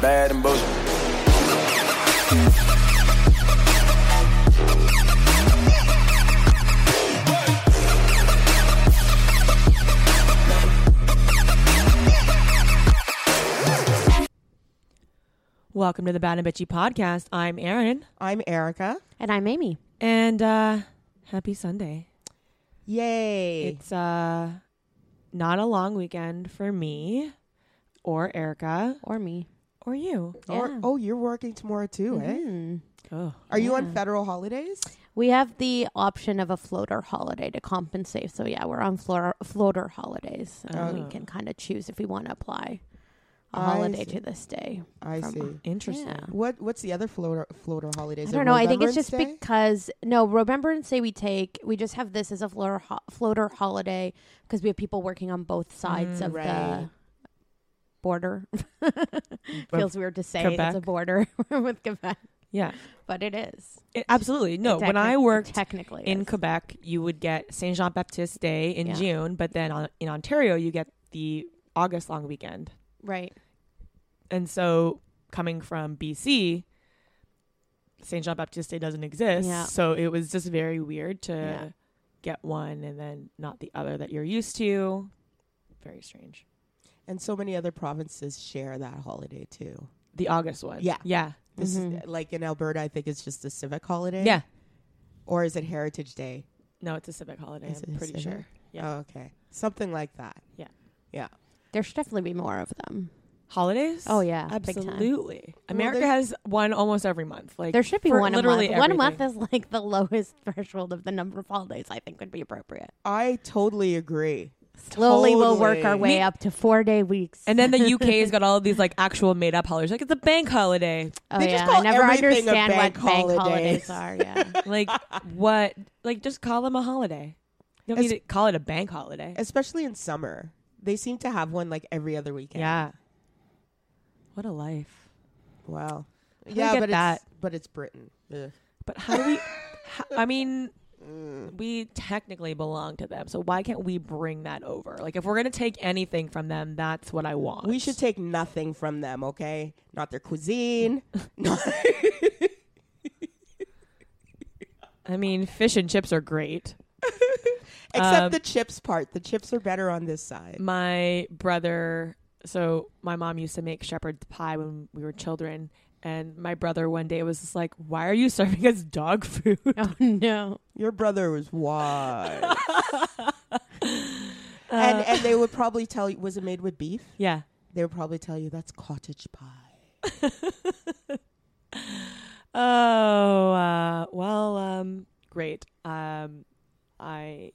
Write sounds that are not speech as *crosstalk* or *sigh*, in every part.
bad and bullshit. Welcome to the Bad and Bitchy podcast. I'm Erin, I'm Erica. And I'm Amy. and uh happy Sunday. Yay. It's uh not a long weekend for me or Erica Or me. Or you. Or, oh, you're working tomorrow too, eh? Mhm. Oh, Are you on federal holidays? We have the option of a floater holiday to compensate. So, yeah, we're on floor, floater holidays. And Oh. we can kind of choose if we want to apply a I holiday see. to this day. I From- see. interesting. Yeah. What What's the other floater floater holidays? I don't know. I think it's just Day? because no. Remembrance Day we take. We just have this as a floater ho- floater holiday because we have people working on both sides Mm, of right. the border. *laughs* Feels weird to say Quebec? it's a border *laughs* with Quebec, Yeah. but it is. It- absolutely. No, It when I worked technically in is. Quebec, you would get Saint Jean Baptiste Day in Yeah. June, but then on, in Ontario, you get the August long weekend. right. And so coming from BC, St. Jean Baptiste Day doesn't exist. Yeah. So it was just very weird to Yeah. get one and then not the other that you're used to. Very strange. And so many other provinces share that holiday too. The August one. Yeah. Yeah. This Mhm. is like in Alberta. I think it's just a civic holiday. Yeah. Or is it Heritage Day? No, it's a civic holiday. Is I'm pretty civic? sure. Yeah. Oh, okay. Something like that. Yeah. Yeah. There should definitely be more of them. Holidays? Oh, yeah. Absolutely. America there- has one almost every month. Like There should be for one a literally month. One month is like the *laughs* lowest threshold of the number of holidays I think would be appropriate. I totally agree. Slowly we'll work our way Me- up to four day weeks. And then the UK's *laughs* got all of these like actual made up holidays. Like it's a bank holiday. oh They just yeah, call I never everything a understand bank what bank holidays. holidays *laughs* are. Yeah, Like what? Like just call them a holiday. You don't Es- need to call it a bank holiday. Especially in summer. They seem to have one like every other weekend. Yeah. What a life. Wow. do yeah, get but that? it's but it's Britain. Ugh. But how do we? *laughs* how, I mean, we technically belong to them, so why can't we bring that over? Like, if we're gonna take anything from them, that's what I want. We should take nothing from them, okay? Not their cuisine. *laughs* not I mean, fish and chips are great. *laughs* except Um, the chips part. The chips are better on this side. My brother, so my mom used to make shepherd's pie when we were children. And my brother one day was just like, "Why are you serving us dog food?" oh no, Your brother was wise. *laughs* Uh, and and they would probably tell you was it made with beef? yeah, They would probably tell you that's cottage pie. *laughs* Oh, uh, well, um, great. Um, I,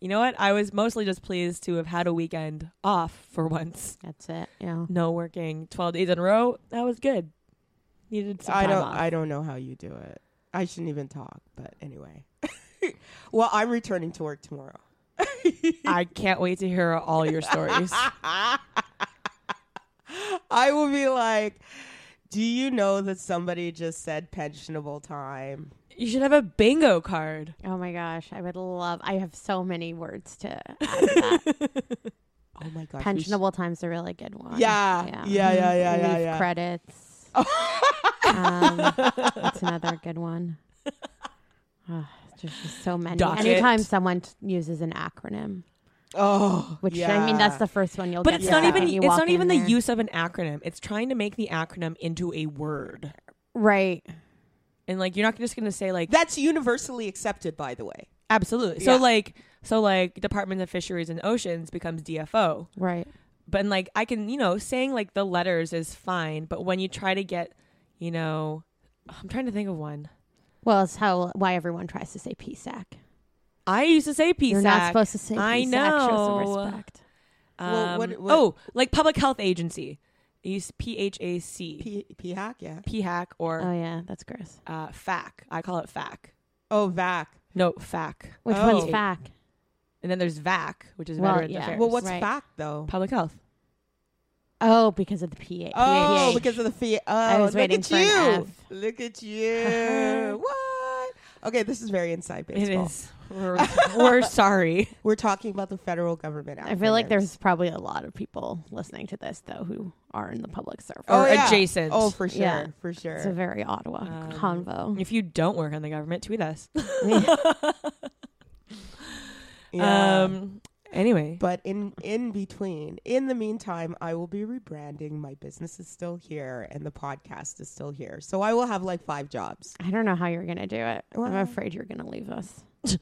you know what? I was mostly just pleased to have had a weekend off for once. that's it. Yeah, No working 12 days in a row. That was good. Needed some I don't off. I don't know how you do it. I shouldn't even talk, but anyway. *laughs* well, I'm returning to work tomorrow. *laughs* I can't wait to hear all your stories. *laughs* I will be like, "Do you know that somebody just said pensionable time?" you should have a bingo card. Oh my gosh, I would love. I have so many words to add to that. Oh my gosh. we should- Pensionable time's a really good one. Yeah. Yeah, yeah, yeah, yeah, Leave yeah. credits. Um, that's *laughs* another good one. Oh, there's just so many. Docket. Anytime someone t- uses an acronym, Oh, which I mean, that's the first one you'll But get. it's not Yeah. even it's not even in the there. use of an acronym. It's trying to make the acronym into a word. right. And like you're not just going to say like That's universally accepted, by the way. absolutely. So Yeah. like so like Department of Fisheries and Oceans becomes DFO. Right. But like I can, you know, saying like the letters is fine, but when you try to get, you know, I'm trying to think of one. Well, it's how why everyone tries to say PSAC. I used to say PSAC. You're not supposed to say I know. Show some know. respect. Um, Well, what- what- oh, like Public Health Agency. I use P H A C, P P hack, yeah. PHAC, or Oh yeah, that's gross. uh, FAC. I call it FAC. Oh, VAC. No, FAC. Which Oh. one's FAC? And then there's VAC, which is Well, Veterans yeah. Affairs. Well, what's Right. FAC though? Public Health? Oh, because of the PA. Oh, PH. because of the fee. Oh, I was look waiting at for an you. F. Look at *laughs* you. what? Okay, this is very inside baseball. It is. We're, we're sorry. *laughs* We're talking about the federal government. I feel like there's probably a lot of people listening to this though who are in the public service. Or oh, yeah. adjacent. Oh, for sure, Yeah. for sure. It's a very Ottawa Um, convo. If you don't work in the government, tweet us. *laughs* yeah. Um. Anyway, but in in between, in the meantime, I will be rebranding. My business is still here, and the podcast is still here. So I will have like five jobs. I don't know how you're gonna do it. I'm afraid you're gonna leave us. *laughs*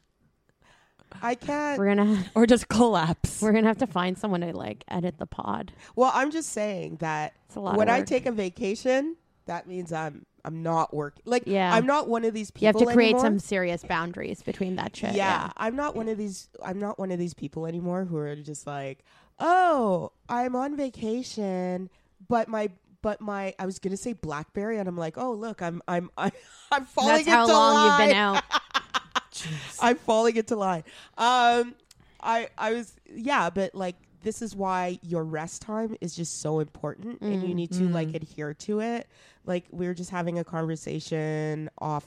I can't. We're gonna *laughs* or just collapse. we're gonna have to find someone to like edit the pod. Well, I'm just saying that It's a lot. when I work. take a vacation, that means I'm I'm not working. Like Yeah. I'm not one of these people. you have to create anymore. some serious boundaries between that shit. yeah, I'm not one of these. I'm not one of these people anymore who are just like, oh, I'm on vacation, but my but my I was gonna say BlackBerry, and I'm like, oh look, I'm I'm I'm, *laughs* I'm falling That's how long line. you've been out. *laughs* I'm falling into line. Um, I I was yeah, but like this is why your rest time is just so important, and you Mm. need to like adhere to it. Like we were just having a conversation off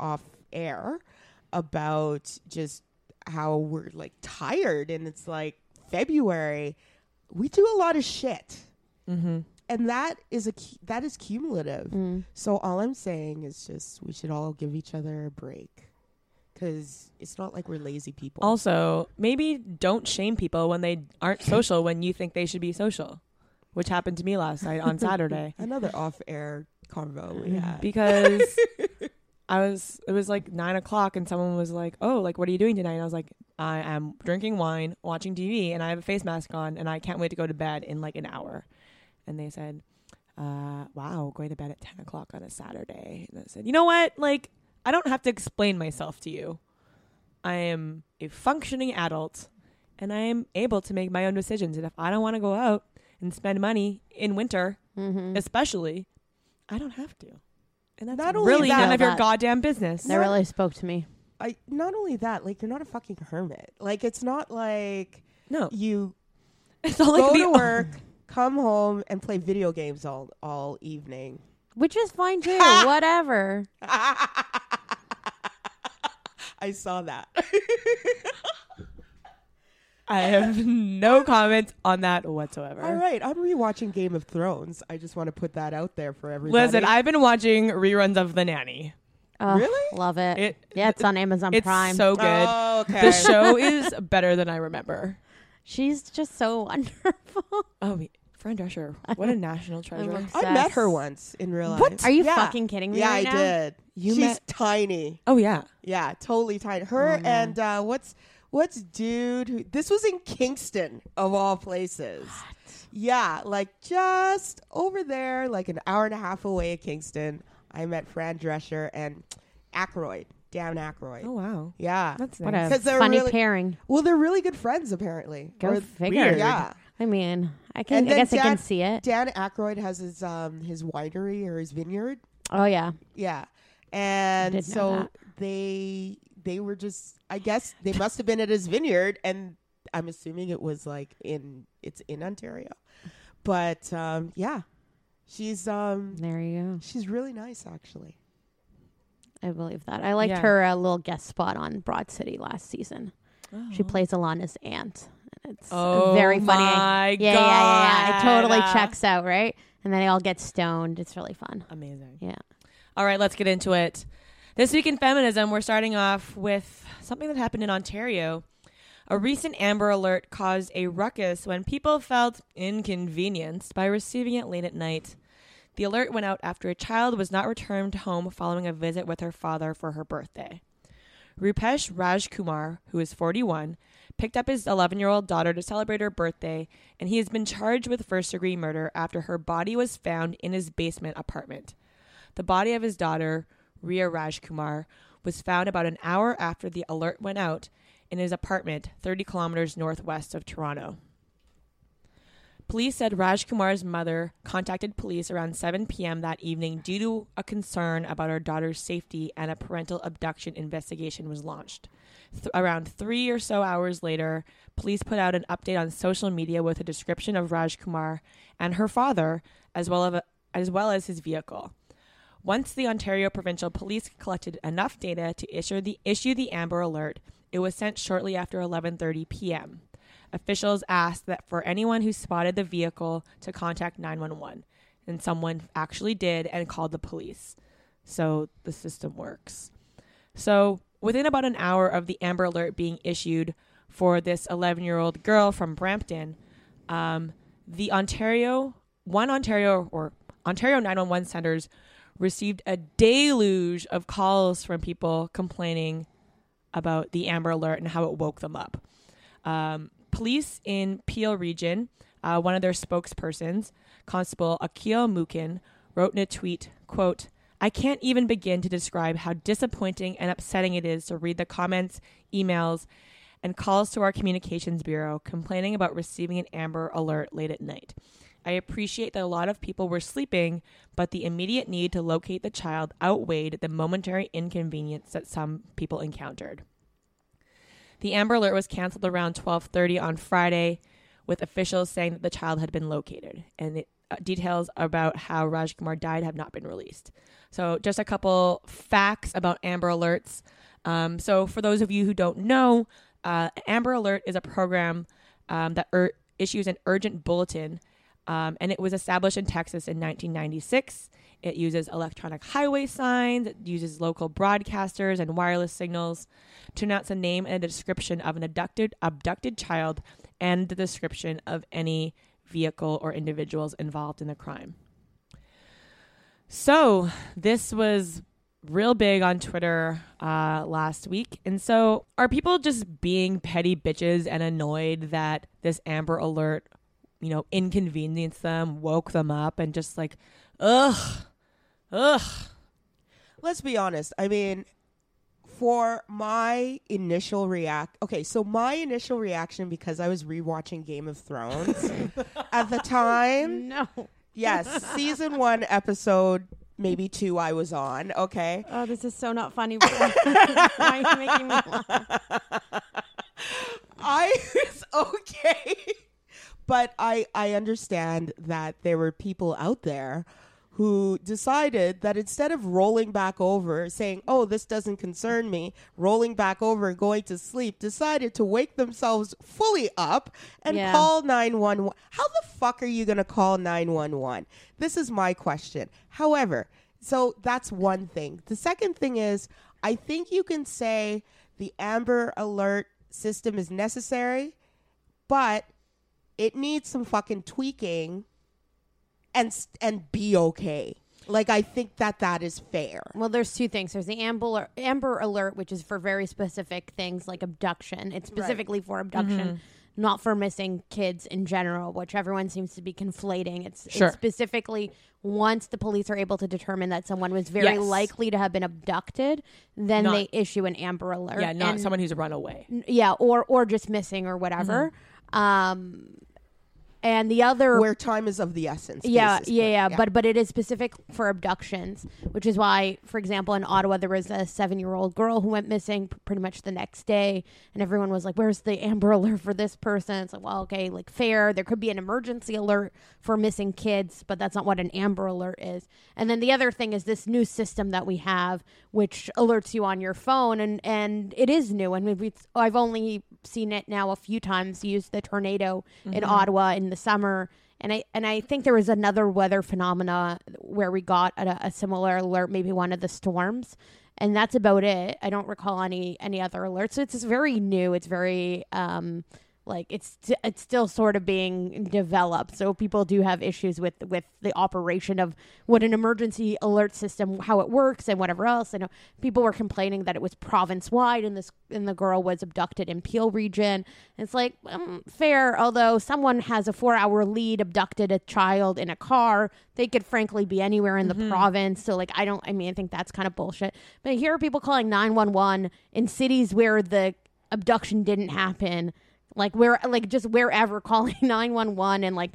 off air about just how we're like tired, and it's like February. We do a lot of shit, mm-hmm. and that is a that is cumulative. Mm. So all I'm saying is just we should all give each other a break because it's not like we're lazy people. Also, maybe don't shame people when they aren't *laughs* social when you think they should be social, which happened to me last night on Saturday. *laughs* Another off-air convo we had. because *laughs* I was it was like nine o'clock and someone was like, "Oh, like what are you doing tonight?" And I was like, "I am drinking wine, watching TV, and I have a face mask on, and I can't wait to go to bed in like an hour." And they said, uh, "Wow, going to bed at ten o'clock on a Saturday." And I said, "You know what? Like, I don't have to explain myself to you. I am a functioning adult, and I am able to make my own decisions. And if I don't want to go out and spend money in winter, hmm especially, I don't have to. And that's Not really that- none of your goddamn business. That really spoke to me. I not only that, like you're not a fucking hermit. Like it's not like No, you *laughs* it's not like go the to work, come home, and play video games all all evening. Which is fine too. *laughs* Whatever. *laughs* I saw that. *laughs* I have no comments on that whatsoever. all right, I'm rewatching Game of Thrones. I just want to put that out there for everybody. Listen, I've been watching reruns of The Nanny. Ugh, Really? Love it. It yeah, it's on Amazon it's Prime. so good. Oh, okay. The show is better than I remember. *laughs* She's just so *laughs* wonderful. Oh, me- Fran Drescher, *laughs* what a national treasure. I met her once in real life. What? Are you Yeah. fucking kidding me Yeah, right I now? did. You She's met- tiny. Oh yeah, Yeah, totally tiny. Her Oh, and uh, what's what's dude? Who, this was in Kingston of all places. Yeah, like just over there, like an hour and a half away at Kingston. I met Fran Drescher and Aykroyd, Dan Aykroyd. oh wow, Yeah. that's What nice. a 'Cause they're funny really- pairing. Well, they're really good friends apparently. Go Or- figure. weird. Yeah. I mean, I And can. I then guess I can see it. Dan Aykroyd has his um his winery or his vineyard. Oh yeah. Yeah. And so they they were just I guess they must have been at his vineyard and I'm assuming it was like in it's in Ontario. But um yeah. She's um There you go. she's really nice actually. I believe that. I liked Yeah. her uh, little guest spot on Broad City last season. She Oh. plays Ilana's aunt. It's Oh very funny. my yeah, yeah, yeah, yeah. It totally God. checks out, right? And then they all get stoned. It's really fun. Amazing. Yeah. All right, let's get into it. This week in feminism, we're starting off with something that happened in Ontario. A recent Amber Alert caused a ruckus when people felt inconvenienced by receiving it late at night. The alert went out after a child was not returned home following a visit with her father for her birthday. Rupesh Rajkumar, who is 41, picked up his 11 year old daughter to celebrate her birthday, and he has been charged with first degree murder after her body was found in his basement apartment. The body of his daughter, Riya Rajkumar, was found about an hour after the alert went out in his apartment 30 kilometers northwest of Toronto. Police said Rajkumar's mother contacted police around 7 p.m. that evening due to a concern about her daughter's safety and a parental abduction investigation was launched. Th- around three or so hours later, police put out an update on social media with a description of Rajkumar and her father, as well as, as well as his vehicle. Once the Ontario Provincial Police collected enough data to issue the issue the Amber Alert, It was sent shortly after 11:30 p.m. Officials asked that for anyone who spotted the vehicle to contact 911, and someone actually did and called the police. So the system works. So within about an hour of the Amber Alert being issued for this 11-year-old girl from Brampton, um, the Ontario one Ontario or Ontario 911 centers received a deluge of calls from people complaining about the Amber Alert and how it woke them up. Um, police in Peel region, uh, one of their spokespersons, Constable Akhil Mooken, wrote in a tweet, quote, I can't even begin to describe how disappointing and upsetting it is to read the comments, emails, and calls to our communications bureau complaining about receiving an Amber Alert late at night. I appreciate that a lot of people were sleeping, but the immediate need to locate the child outweighed the momentary inconvenience that some people encountered. The Amber Alert was canceled around 12:30 on Friday, with officials saying that the child had been located, and it, uh, details about how Rajkumar died have not been released. So, just a couple facts about Amber Alerts. Um, so, for those of you who don't know, uh, Amber Alert is a program um, that ur- issues an urgent bulletin um, and it was established in Texas in 1996. It uses electronic highway signs, it uses local broadcasters and wireless signals to announce a name and a description of an abducted abducted child and the description of any vehicle or individuals involved in the crime. So, this was real big on Twitter uh, last week. And so, are people just being petty bitches and annoyed that this Amber Alert you know, inconvenienced them, woke them up, and just like, ugh, ugh. Let's be honest. I mean, for my initial react, okay, so my initial reaction because I was rewatching Game of Thrones *laughs* at the time. No. Yes, season *laughs* one, episode maybe two. I was on. Okay, Oh, this is so not funny. Why are you making me laugh? *laughs* I was okay. But I I understand that there were people out there who decided that instead of rolling back over saying, "Oh, this doesn't concern me," rolling back over and going to sleep, decided to wake themselves fully up and Yeah. call 911. How the fuck are you going to call 911? This is my question. However, so that's one thing. The second thing is I think you can say the Amber Alert system is necessary, but it needs some fucking tweaking and and be okay. Like I think that that is fair. Well, there's two things. There's the Amber Amber Alert, which is for very specific things like abduction. It's specifically for abduction, not for missing kids in general, which everyone seems to be conflating. It's, Sure. it's specifically once the police are able to determine that someone was very Yes. likely to have been abducted, then Not- they issue an Amber Alert. Yeah, not And- someone who's run away. n- yeah, or or just missing or whatever. Mm-hmm. Um, and the other Where time is of the essence. yeah, basically. yeah, yeah, But but it is specific for abductions, which is why, for example, in Ottawa there was a seven-year-old girl who went missing p- pretty much the next day, and everyone was like, "Where's the Amber Alert for this person?" It's like, well, okay, like fair. There could be an emergency alert for missing kids, but that's not what an Amber Alert is. And then the other thing is this new system that we have, which alerts you on your phone, and and it is new. And we've I've only seen it now a few times. Used the tornado in mm-hmm. Ottawa in the summer and I and I think there was another weather phenomena where we got a, a similar alert, maybe one of the storms, and that's about it. I don't recall any any other alerts. So it's very new. It's very um like it's it's still sort of being developed. So people do have issues with with the operation of what an emergency alert system, how it works, and whatever else. I know people were complaining that it was province wide, and this and the girl was abducted in Peel region. And it's like um, fair, although someone has a four hour lead, abducted a child in a car, they could frankly be anywhere in the province. So like I don't, I mean I think that's kind of bullshit. But here are people calling nine one one in cities where the abduction didn't happen like where like just wherever *laughs* calling 911 and like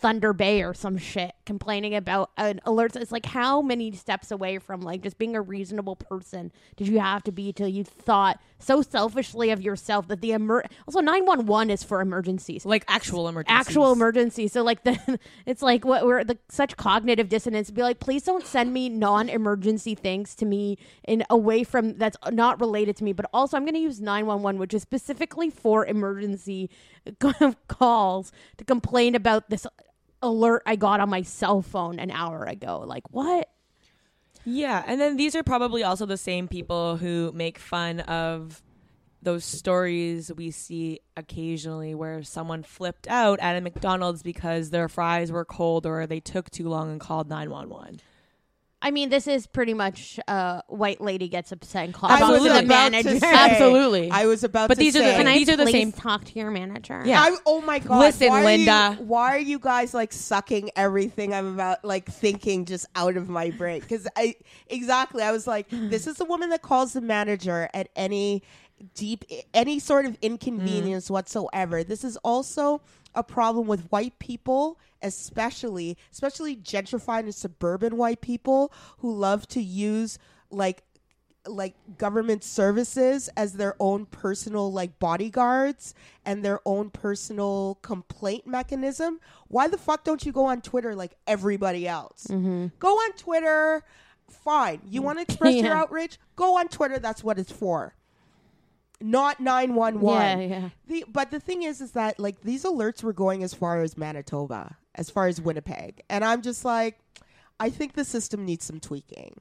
Thunder Bay or some shit complaining about an alert. It's like how many steps away from like just being a reasonable person did you have to be till you thought so selfishly of yourself that the emer- also nine one one is for emergencies. like actual emergencies. Actual emergency. So like *laughs* the it's like what we're the such cognitive dissonance. Be like, please don't send me non-emergency things to me in away from that's not related to me. But also, I'm going to use nine one one, which is specifically for emergency *laughs* calls to complain about this alert I got on my cell phone an hour ago. Like what? Yeah, and then these are probably also the same people who make fun of those stories we see occasionally where someone flipped out at a McDonald's because their fries were cold or they took too long and called 911. I mean, this is pretty much uh, white lady gets upset and calls out the about to manager. say- Absolutely. I was about But to these are the- say. Can I These are the same- talk to your manager? Yeah. I, oh my god! Listen, why are Linda. you- why are you guys like sucking everything I'm about like thinking just out of my brain? Because I exactly I was like, this is the woman that calls the manager at any deep any sort of inconvenience Mm. whatsoever. This is also a problem with white people especially especially gentrified and suburban white people who love to use like like government services as their own personal like bodyguards and their own personal complaint mechanism. Why the fuck don't you go on twitter like everybody else? Mm-hmm. Go on twitter. Fine. You want to express *laughs* your outrage? Go on twitter. That's what it's for not 911 Yeah, yeah. the, but the thing is is that like these alerts were going as far as manitoba as far as winnipeg and i'm just like i think the system needs some tweaking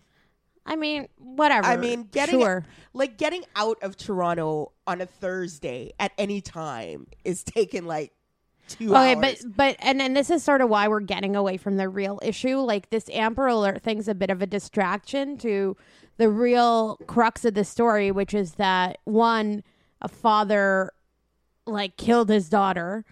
I mean, whatever. I mean, getting sure. like getting out of Toronto on a Thursday at any time is *laughs* taking like two Okay, hours. but but and and this is sort of why we're getting away from the real issue. Like this Amber Alert thing's a bit of a distraction to the real crux of the story, which is that one, a father like killed his daughter,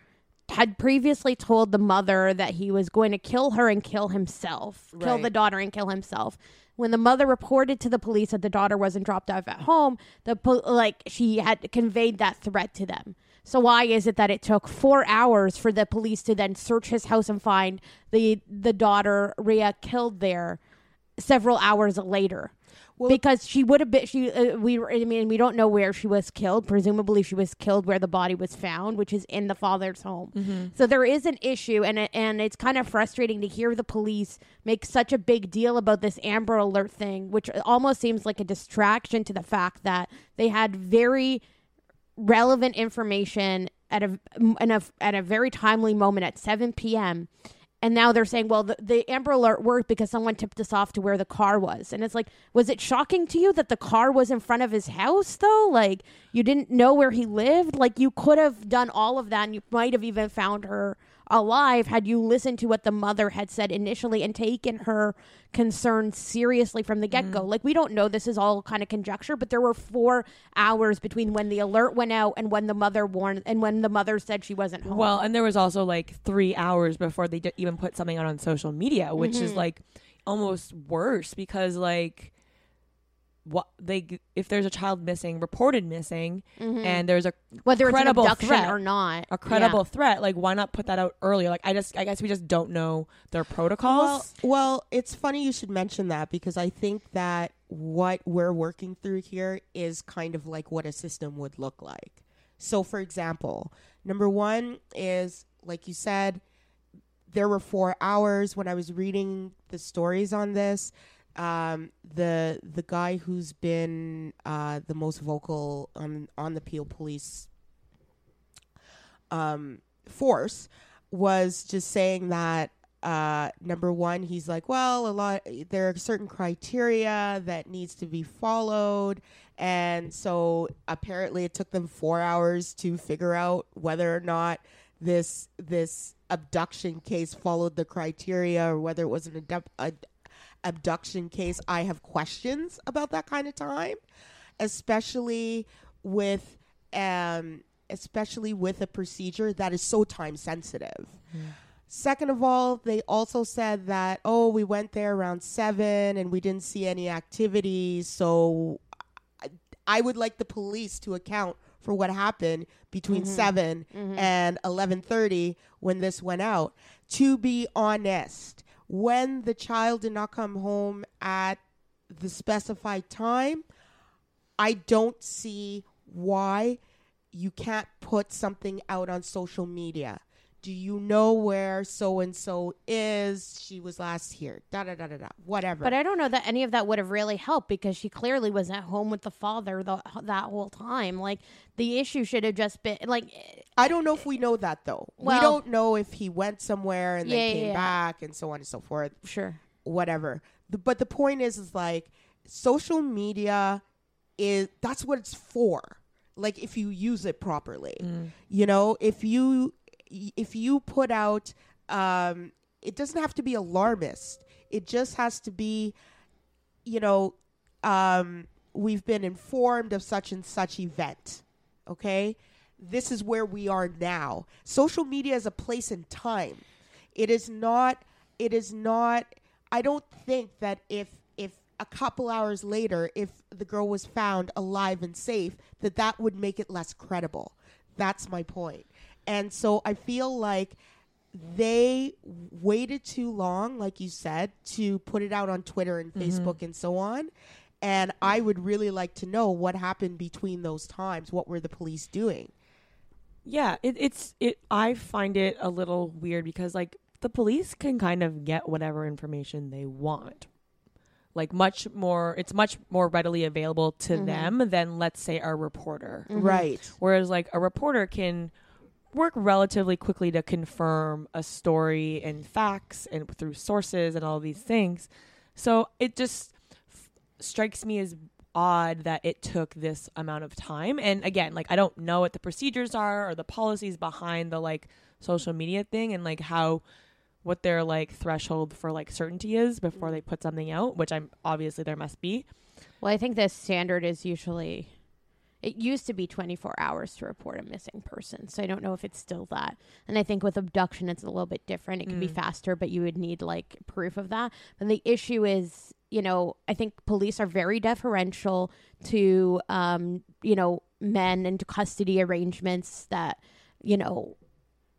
had previously told the mother that he was going to kill her and kill himself, kill the daughter and kill himself. When the mother reported to the police that the daughter wasn't dropped off at home, the po- like she had conveyed that threat to them. So why is it that it took four hours for the police to then search his house and find the the daughter Riya killed there several hours later? Well- because she would have been she uh, we were- I mean we don't know where she was killed. Presumably she was killed where the body was found, which is in the father's home. So there is an issue, and and it's kind of frustrating to hear the police make such a big deal about this Amber Alert thing, which almost seems like a distraction to the fact that they had very relevant information at a, a at a very timely moment at 7 p.m. And now they're saying, well, the, the Amber Alert worked because someone tipped us off to where the car was. And it's like, was it shocking to you that the car was in front of his house, though? Like, you didn't know where he lived? Like, you could have done all of that and you might have even found her alive had you listened to what the mother had said initially and taken her concerns seriously from the get go. Like, we don't know. This is all kind of conjecture, but there were four hours between when the alert went out and when the mother warned and when the mother said she wasn't home. Well, and there was also like three hours before they d- even put something out on social media, which is Mm-hmm. like almost worse because like what they if there's a child missing, reported missing, mm-hmm. and there's a whether it's an credible abduction threat, or not. a credible threat, like why not put that out earlier? Like I just I guess we just don't know their well, protocols. well, it's funny you should mention that because I think that what we're working through here is kind of like what a system would look like. So, for example, number one is like you said, there were four hours when I was reading the stories on this. Um, the the guy who's been uh, the most vocal on on the Peel Police um, force was just saying that uh, number one, he's like, well, a lot there are certain criteria that needs to be followed, and so apparently it took them four hours to figure out whether or not this this abduction case followed the criteria or whether it was an abdu- ad- abduction case. I have questions about that kind of time, especially with um, especially with a procedure that is so time sensitive. Second of all, they also said that, oh, we went there around seven and we didn't see any activity. So I, I would like the police to account for what happened between 7 and 11:30 when this went out. To be honest, when the child did not come home at the specified time, I don't see why you can't put something out on social media. Do you know where so and so is? She was last here. Da da da da da. Whatever. But I don't know that any of that would have really helped because she clearly was at home with the father the, that whole time. Like the issue should have just been like I don't know if we know that though. Well- we don't know if he went somewhere and then Yeah, yeah, came yeah. back and so on and so forth. sure. Whatever. The, but the point is, is like social media is that's what it's for. Like if you use it properly, mm. you know, if you if you put out, um, it doesn't have to be alarmist. It just has to be, you know, um, we've been informed of such and such event. Okay, this is where we are now. Social media is a place and time. It is not. It is not. I don't think that if if a couple hours later, if the girl was found alive and safe, that that would make it less credible. That's my point. And so I feel like they waited too long, like you said, to put it out on Twitter and mm-hmm. Facebook and so on. And I would really like to know what happened between those times. What were the police doing? Yeah, it, it's it. I find it a little weird because like the police can kind of get whatever information they want, like much more. It's much more readily available to mm-hmm. them than let's say a reporter. Right. Whereas like a reporter can work relatively quickly to confirm a story and facts and through sources and all these things. So it just f- strikes me as odd that it took this amount of time. And again, like I don't know what the procedures are or the policies behind the like social media thing and like how what their like threshold for like certainty is before mm. they put something out, which I'm obviously there must be. Well, I think the standard is usually it used to be 24 hours to report a missing person. So I don't know if it's still that. And I think with abduction it's a little bit different. It can be faster, but you would need like proof of that. But the issue is, you know, I think police are very deferential to um, you know, men and custody arrangements that, you know,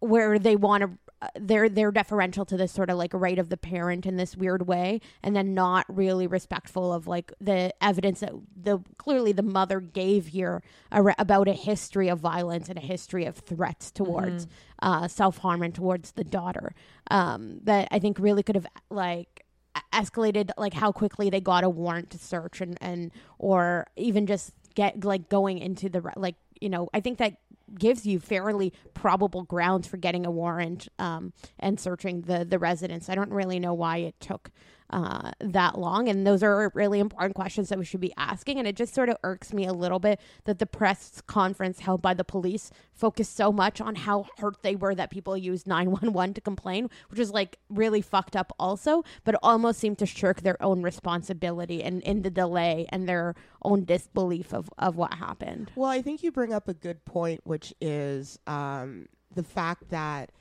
where they want to uh, they're they're deferential to this sort of like right of the parent in this weird way and then not really respectful of like the evidence that the clearly the mother gave here ar- about a history of violence and a history of threats towards uh, self-harm and towards the daughter. Um, that i think really could have like escalated like how quickly they got a warrant to search and and or even just get like going into the like you know i think that gives you fairly probable grounds for getting a warrant um, and searching the the residence. I don't really know why it took uh, that long, and those are really important questions that we should be asking. And it just sort of irks me a little bit that the press conference held by the police focused so much on how hurt they were that people used nine one one to complain, which is like really fucked up also, but almost seemed to shirk their own responsibility and in the delay and their own disbelief of of what happened. Well, I think you bring up a good point, which is um, the fact that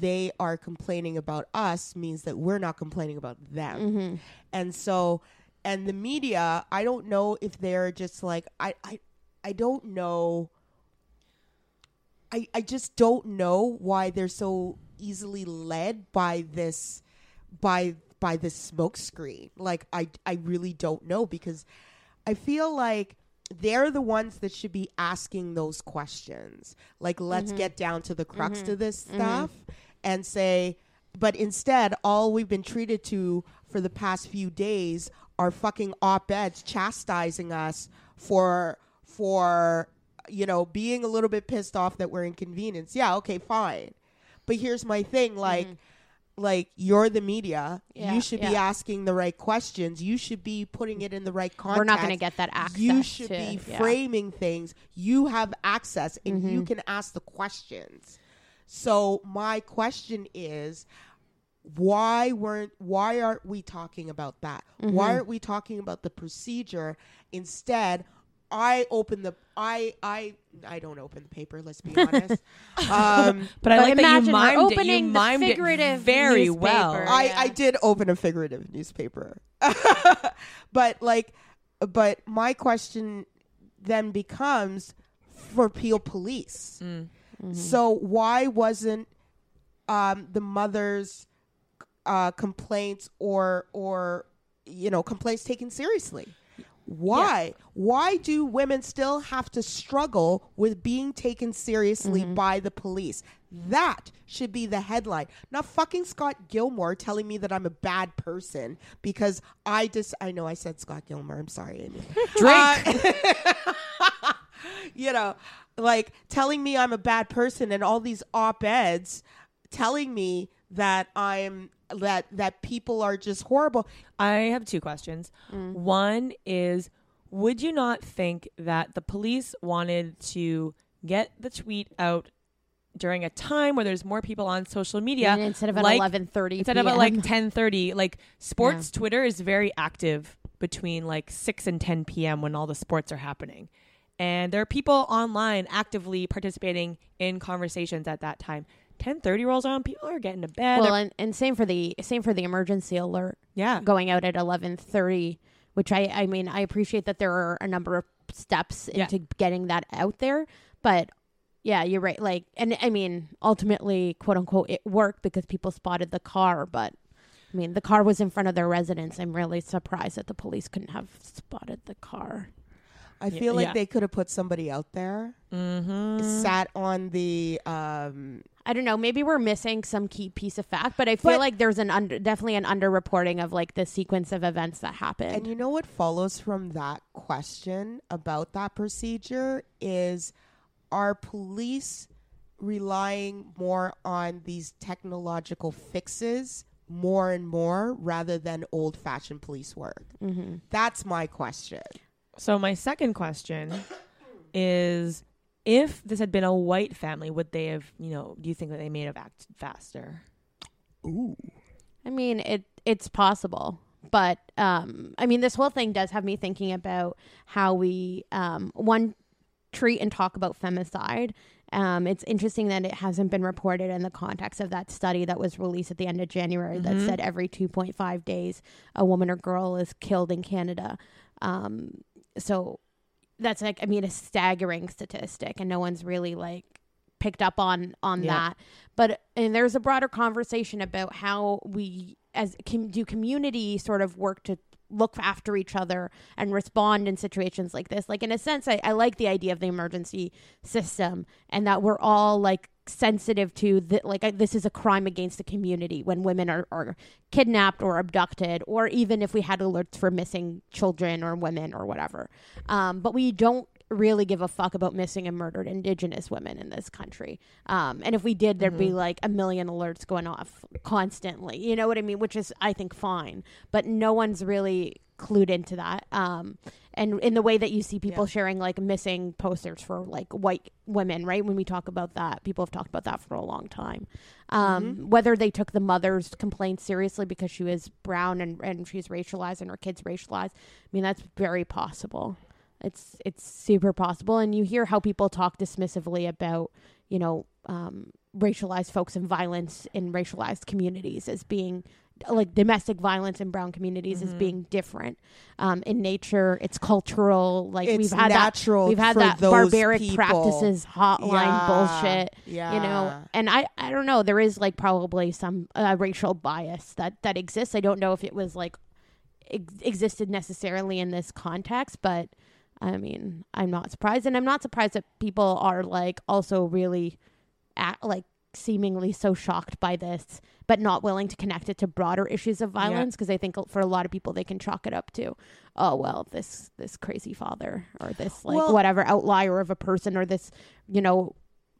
they are complaining about us means that we're not complaining about them. Mm-hmm. And so, and the media, I don't know if they're just like, I, I, I don't know. I, I just don't know why they're so easily led by this by by this smoke screen. Like I I really don't know because I feel like they're the ones that should be asking those questions. Like let's mm-hmm. get down to the crux mm-hmm. to this mm-hmm. stuff and say but instead all we've been treated to for the past few days are fucking op-eds chastising us for for you know being a little bit pissed off that we're inconvenienced. Yeah, okay, fine. But here's my thing like like you're the media. Yeah, you should be asking the right questions. You should be putting it in the right context. We're not going to get that access. You should to- be yeah. Mm-hmm. framing things. You have access and you can ask the questions. So my question is why weren't why aren't we talking about that? Mm-hmm. Why aren't we talking about the procedure? Instead, I open the I I I don't open the paper, let's be honest. *laughs* um But I But like that you imagine we're it. You opening the mimed it figurative very well. I, Yeah. I did open a figurative newspaper. *laughs* but like but my question then becomes for Peel Police. Mm. So why wasn't um, the mother's uh, complaints or or you know complaints taken seriously? Why? Why do women still have to struggle with being taken seriously by the police? That should be the headline. Not fucking Scott Gilmore telling me that I'm a bad person because I just I know I said Scott Gilmore. I'm sorry, Amy. *laughs* Drake. Uh, *laughs* you know, like telling me I'm a bad person and all these op-eds telling me that I'm that that people are just horrible. I have two questions. Mm. One is Would you not think that the police wanted to get the tweet out during a time where there's more people on social media? And instead of at like- eleven thirty, Instead of at like 10:30, like sports Twitter is very active between like 6 and 10 p.m. when all the sports are happening. And there are people online actively participating in conversations at that time. 10:30 rolls around, people are getting to bed. well, and, and same for the same for the emergency alert yeah. going out at eleven thirty. Which I I mean I appreciate that there are a number of steps Yeah. into getting that out there, but yeah, you're right. Like, and I mean, ultimately, quote unquote, it worked because people spotted the car, but. I mean, the car was in front of their residence. I'm really surprised that the police couldn't have spotted the car. I feel like yeah. they could have put somebody out there, Mhm. sat on the um I don't know. Maybe we're missing some key piece of fact, but I feel But- like there's an under, definitely an underreporting of like the sequence of events that happened. And you know what follows from that question about that procedure is are police relying more on these technological fixes more and more rather than old fashioned police work? mm-hmm. That's my question. So my second question is if this had been a white family, would they have, you know, do you think that they may have acted faster? Ooh. I mean, it it's possible, but um, I mean, this whole thing does have me thinking about how we um, one treat and talk about femicide. Um, it's interesting that it hasn't been reported in the context of that study that was released at the end of January that Mhm. said every 2.5 days a woman or girl is killed in Canada. Um, so that's like, I mean, a staggering statistic, and no one's really like picked up on on Yeah. that. But and there's a broader conversation about how we as com- do community sort of work to look after each other and respond in situations like this. Like in a sense, I, I like the idea of the emergency system and that we're all like sensitive to that. Like I, this is a crime against the community when women are, are kidnapped or abducted, or even if we had alerts for missing children or women or whatever. Um, but we don't really give a fuck about missing and murdered indigenous women in this country. Um, and if we did, there'd be like a million alerts going off constantly. You know what I mean? Which is, I think, fine. But no one's really clued into that. Um, and in the way that you see people Yeah. sharing like missing posters for like white women, right? When we talk about that, people have talked about that for a long time. Um, Whether they took the mother's complaint seriously because she was brown and, and she's racialized and her kids racialized, I mean, that's very possible. It's it's super possible, and you hear how people talk dismissively about you know um, racialized folks and violence in racialized communities as being like domestic violence in brown communities as Mhm. being different um, in nature. It's cultural. Like it's we've had that we've had that barbaric people. practices hotline Yeah, bullshit Yeah. you know and i i don't know there is like probably some uh, racial bias that that exists i don't know if it was like ex- existed necessarily in this context but i mean i'm not surprised and i'm not surprised that people are like also really at, like seemingly so shocked by this but not willing to connect it to broader issues of violence because i think for a lot of people they can chalk it up to oh well this this crazy father or this like Well- whatever outlier of a person or this you know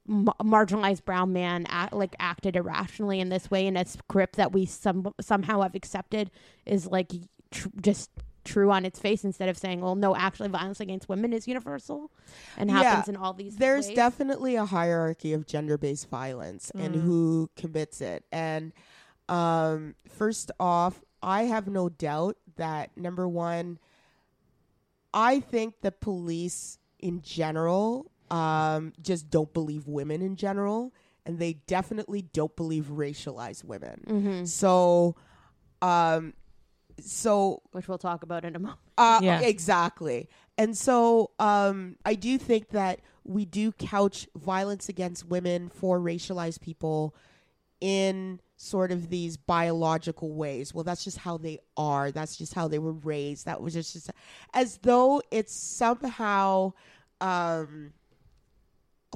ma- marginalized brown man act, like acted irrationally in this way in a script that we some somehow have accepted is like tr- just true on its face instead of saying well no actually violence against women is universal and Yeah. happens in all these there's ways. definitely a hierarchy of gender-based violence and Mm. who commits it and um, first off i have no doubt that number one i think the police in general um, just don't believe women in general and they definitely don't believe racialized women Mhm. so um, so which we'll talk about in a *laughs* moment uh, Yeah. Exactly. And so um, I do think that we do couch violence against women for racialized people in sort of these biological ways. Well, that's just how they are. That's just how they were raised. That was just, just as though it's somehow um,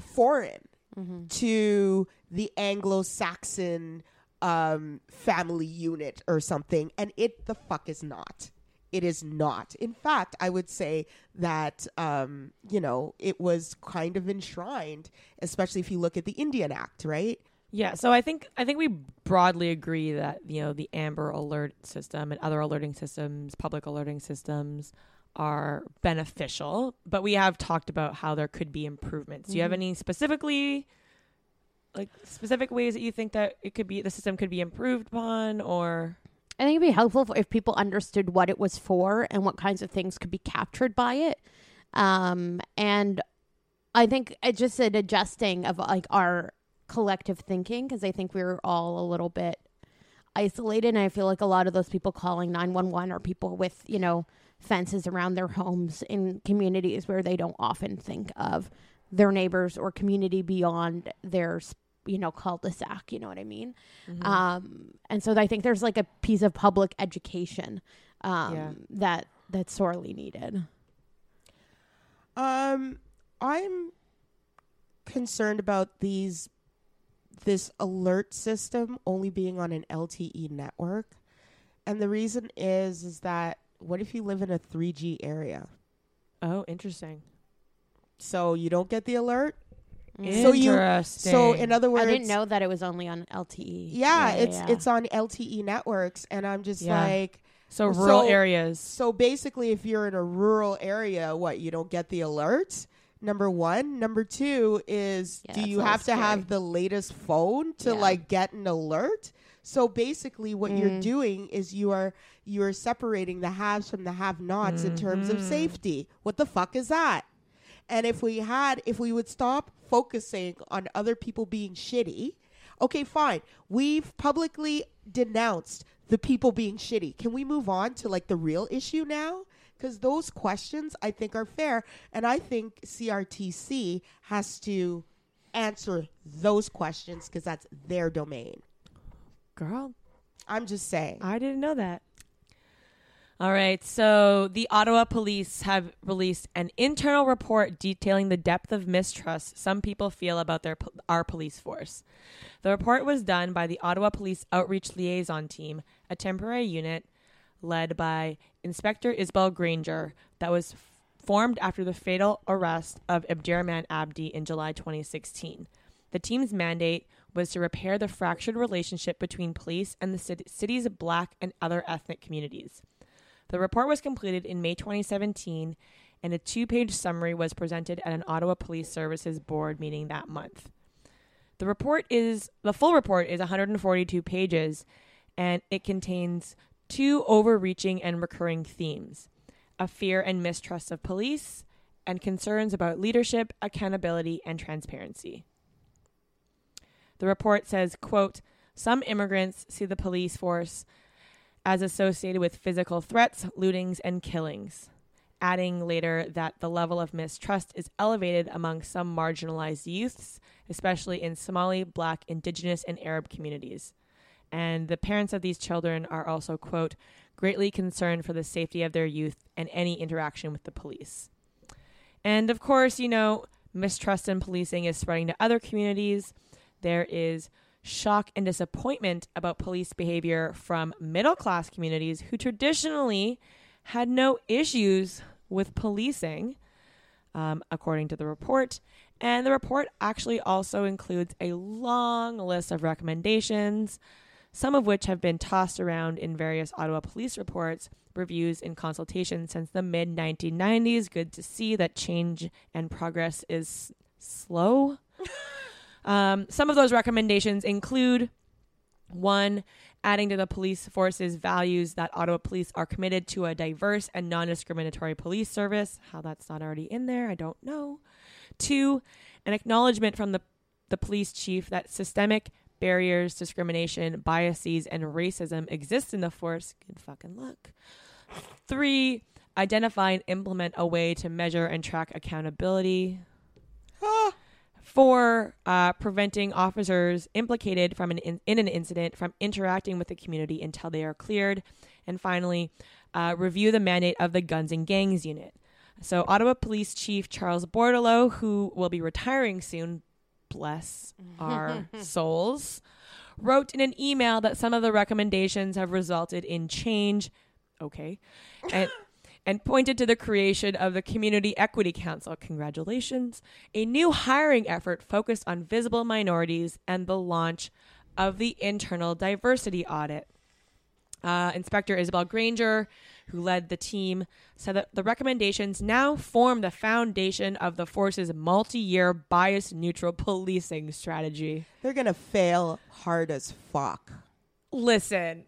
foreign Mm-hmm. to the Anglo-Saxon um, family unit or something, and it the fuck is not. It is not. In fact, I would say that um, you know it was kind of enshrined, especially if you look at the Indian Act, right? Yeah, so I think I think we broadly agree that you know the Amber Alert system and other alerting systems, public alerting systems, are beneficial. But we have talked about how there could be improvements. Do you have Mhm. any specifically, like specific ways that you think that it could be the system could be improved upon, or I think it'd be helpful if people understood what it was for and what kinds of things could be captured by it. Um, and I think it just an adjusting of like our collective thinking because I think we were all a little bit isolated. And I feel like a lot of those people calling 911 are people with, you know, fences around their homes in communities where they don't often think of their neighbors or community beyond their, you know, cul-de-sac. You know what I mean? Mm-hmm. Um, and so I think there's like a piece of public education um, Yeah. that that's sorely needed. Um, I'm concerned about these this alert system only being on an LTE network, and the reason is is that what if you live in a 3G area? oh, interesting. So you don't get the alert. So you- Interesting. So in other words, I didn't know that it was only on LTE. Yeah, it's yeah. it's on LTE networks, and I'm just Yeah. like, so so- rural areas. so basically, if you're in a rural area, what you don't get the alert. Number one, number two is, Yeah, do you a little have to have the latest phone to Yeah. like get an alert? So basically, what you're Mm. doing is you are you are separating the haves from the have-nots in terms of Mhm. safety. What the fuck is that? And if we had, if we would stop focusing on other people being shitty, okay, fine. We've publicly denounced the people being shitty. Can we move on to like the real issue now? Because those questions I think are fair. And I think CRTC has to answer those questions because that's their domain. Girl, I'm just saying. I didn't know that. All right, so the Ottawa police have released an internal report detailing the depth of mistrust some people feel about their our police force. The report was done by the Ottawa Police Outreach Liaison Team, a temporary unit led by Inspector Isobel Granger that was f- formed after the fatal arrest of Abdirahman Abdi in July 2016. The team's mandate was to repair the fractured relationship between police and the cit- city's black and other ethnic communities. The report was completed in May 2017, and a two page summary was presented at an Ottawa Police Services Board meeting that month. The report is the full report is 142 pages, and it contains two overreaching and recurring themes a fear and mistrust of police, and concerns about leadership, accountability, and transparency. The report says, quote, some immigrants see the police force as associated with physical threats, lootings, and killings, adding later that the level of mistrust is elevated among some marginalized youths, especially in Somali, Black, Indigenous, and Arab communities. And the parents of these children are also, quote, greatly concerned for the safety of their youth and any interaction with the police. And of course, you know, mistrust in policing is spreading to other communities. There is shock and disappointment about police behavior from middle class communities who traditionally had no issues with policing, um, according to the report. And the report actually also includes a long list of recommendations, some of which have been tossed around in various Ottawa police reports, reviews, and consultations since the mid 1990s. Good to see that change and progress is slow. *laughs* Um, some of those recommendations include one, adding to the police force's values that Ottawa police are committed to a diverse and non discriminatory police service. How that's not already in there, I don't know. Two, an acknowledgement from the, the police chief that systemic barriers, discrimination, biases, and racism exist in the force. Good fucking luck. Three, identify and implement a way to measure and track accountability. Ah, for uh, preventing officers implicated from an in, in an incident from interacting with the community until they are cleared, and finally, uh, review the mandate of the Guns and Gangs Unit. So, Ottawa Police Chief Charles Bordeleau, who will be retiring soon, bless our *laughs* souls, wrote in an email that some of the recommendations have resulted in change. Okay. And, *laughs* and pointed to the creation of the Community Equity Council. Congratulations. A new hiring effort focused on visible minorities and the launch of the internal diversity audit. Uh, Inspector Isobel Granger, who led the team, said that the recommendations now form the foundation of the force's multi year bias neutral policing strategy. they're gonna fail hard as fuck. Listen,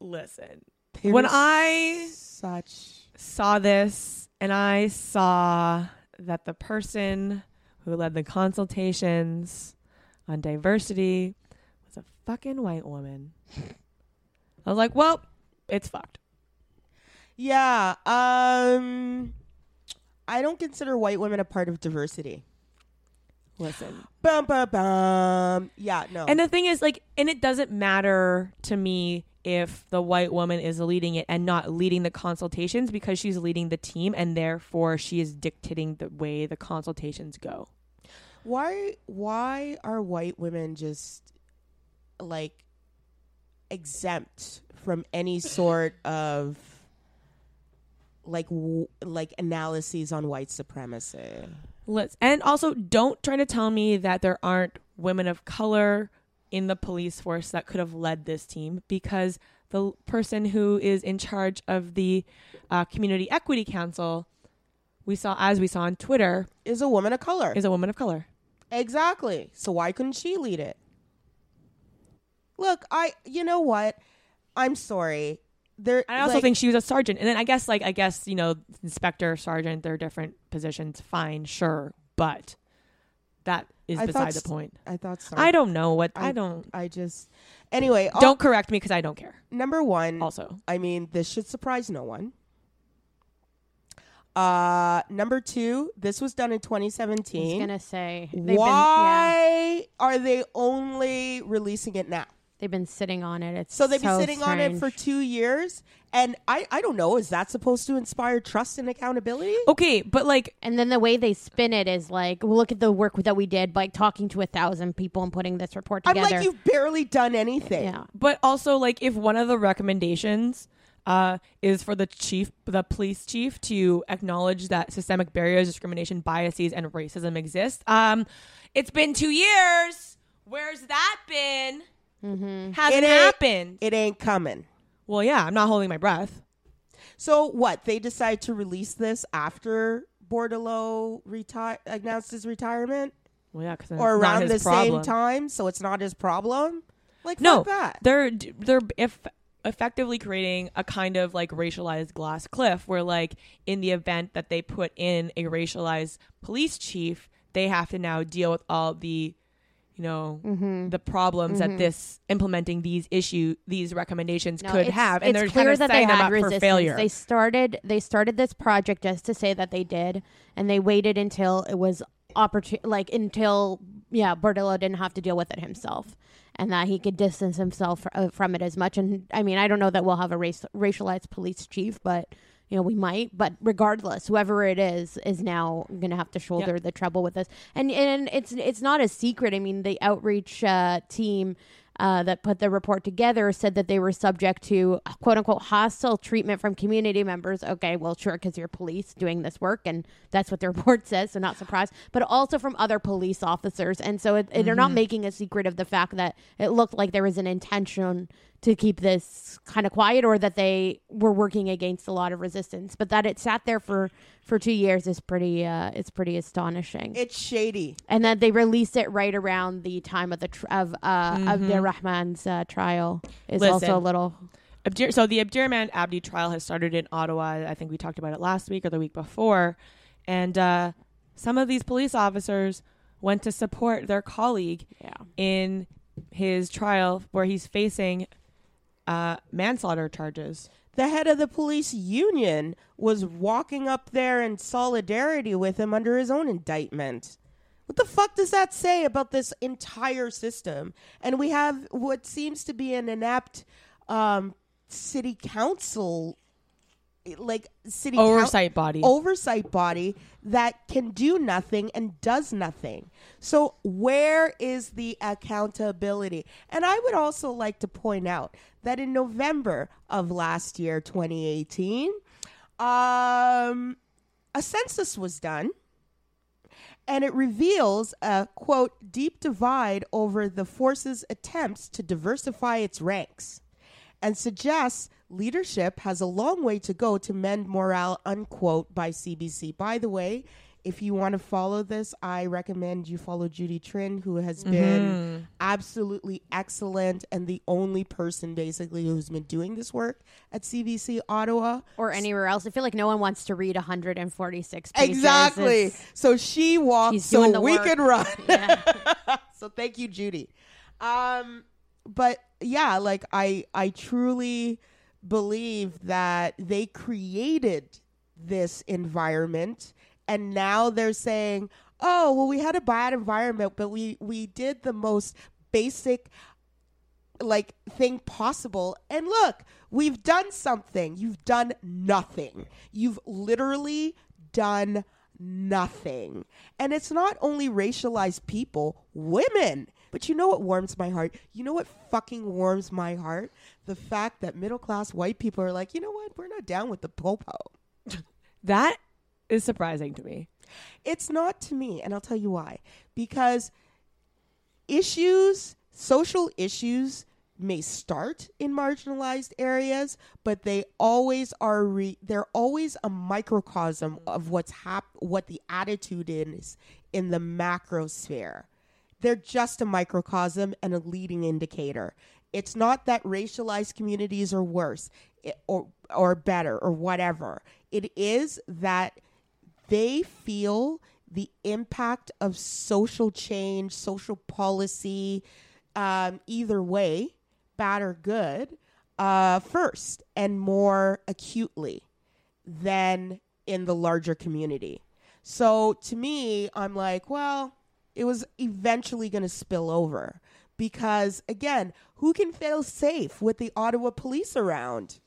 listen. They When I- such saw this and I saw that the person who led the consultations on diversity was a fucking white woman. I was like, well, it's fucked. yeah. Um, I don't consider white women a part of diversity. Listen. Bum bum bum. Yeah, no. And the thing is, like, and it doesn't matter to me if the white woman is leading it and not leading the consultations because she's leading the team and therefore she is dictating the way the consultations go. why why are white women just like exempt from any sort of like w- like analyses on white supremacy? Let's and also don't try to tell me that there aren't women of color in the police force that could have led this team because the person who is in charge of the uh, community equity council we saw as we saw on Twitter Is a woman of color. is a woman of color. Exactly. So why couldn't she lead it? Look, I you know what? I'm sorry. There I also like, think she was a sergeant, and then I guess like I guess you know inspector, sergeant, they're different positions. Fine, sure, but that is I beside thought the point. I thought so. I don't know what I, I- don't. I just Anyway, all- Don't correct me because I don't care. number 1, Also, I mean, this should surprise no one. Uh number 2, this was done in I was 2017. gonna say they've been yeah, Why are they only releasing it now? They've been sitting on it. It's So they've been sitting on it for two years, and I I don't know. Is that supposed to inspire trust and accountability? okay, but like And then the way they spin it is like, well, look at the work that we did, like talking to a thousand people and putting this report together. I'm like, you've barely done anything. yeah, but also like if one of the recommendations uh, is for the chief the police chief to acknowledge that systemic barriers discrimination biases and racism exist um it's been two years where's that been Mm-hmm. hasn't It happened It ain't coming. well yeah i'm not holding my breath So what? They decide to release this after Bordeleau reti- announced his retirement, well yeah because or around the same time, so it's not his problem. Like no that. they're they're if effectively creating a kind of like racialized glass cliff where like in the event that they put in a racialized police chief they have to now deal with all the you know Mm-hmm. the problems that this implementing these issue these recommendations No, could have and it's they're clear kind of that they had resistance. for failure They started they started this project just to say that they did, and they waited until it was opportune, like until yeah, Bordeleau didn't have to deal with it himself, and that he could distance himself fr- uh, from it as much. And I mean, I don't know that we'll have a race, racialized police chief, but. You know, we might, but regardless, whoever it is is now going to have to shoulder the trouble with this, and and it's it's not a secret. I mean, the outreach uh, team uh, that put the report together said that they were subject to quote unquote hostile treatment from community members. Okay, well, sure, because you're police doing this work, and that's what the *laughs* report says, so not surprised. But also from other police officers, and so it, they're not making a secret of the fact that it looked like there was an intention to keep this kind of quiet, or that they were working against a lot of resistance. But that it sat there for for two years is pretty uh, it's pretty astonishing It's shady. and then they released it right around the time of the tr- of uh Abdurrahman's uh, trial is also a little Abdir- so the Abdirahman Abdi trial has started in Ottawa. I think we talked about it last week or the week before, and uh, some of these police officers went to support their colleague yeah in his trial where he's facing uh, manslaughter charges. The head of the police union was walking up there in solidarity with him under his own indictment. What the fuck does that say about this entire system? And we have what seems to be an inept um, city council, like city Oversight body. oversight body that can do nothing and does nothing. So where is the accountability? And I would also like to point out that in November of last year, 2018, um, a census was done and it reveals a quote deep divide over the force's attempts to diversify its ranks and suggests leadership has a long way to go to mend morale unquote by cbc by the way if you want to follow this i recommend you follow judy Trinh who has been absolutely excellent and the only person basically who's been doing this work at cbc ottawa or anywhere else. I feel like no one wants to read 146 pages. Exactly. It's- So she walked She's so we work. could run. *laughs* Yeah. *laughs* so thank you, Judy. Um, but yeah, like I, I truly believe that they created this environment, and now they're saying, "Oh, well, we had a bad environment, but we we did the most basic." like thing possible and look we've done something you've done nothing you've literally done nothing and it's not only racialized people women but you know what warms my heart you know what fucking warms my heart the fact that middle class white people are like you know what we're not down with the popo *laughs* that is surprising to me. it's not to me, and I'll tell you why. Because issues, social issues, may start in marginalized areas, but they always are. Re- they're always a microcosm of what's hap- what the attitude is in the macro sphere. They're just a microcosm and a leading indicator. It's not that racialized communities are worse or or better or whatever. It is that they feel the impact of social change, social policy, um, either way, bad or good, uh, first and more acutely than in the larger community. So to me, I'm like, well, it was eventually going to spill over because, again, who can feel safe with the Ottawa police around?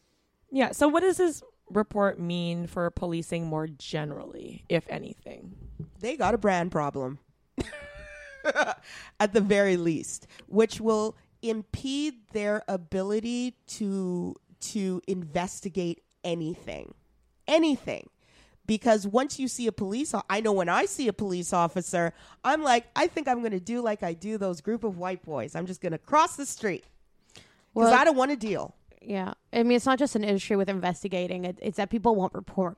Yeah. So, what does this report mean for policing more generally, if anything? they got a brand problem *laughs* at the very least which will impede their ability to to investigate anything anything because once you see a police i know when I see a police officer I'm like I think I'm going to do like I do those group of white boys. I'm just going to cross the street. Cuz Well- I don't want to deal. Yeah, I mean, it's not just an issue with investigating; it, it's that people won't report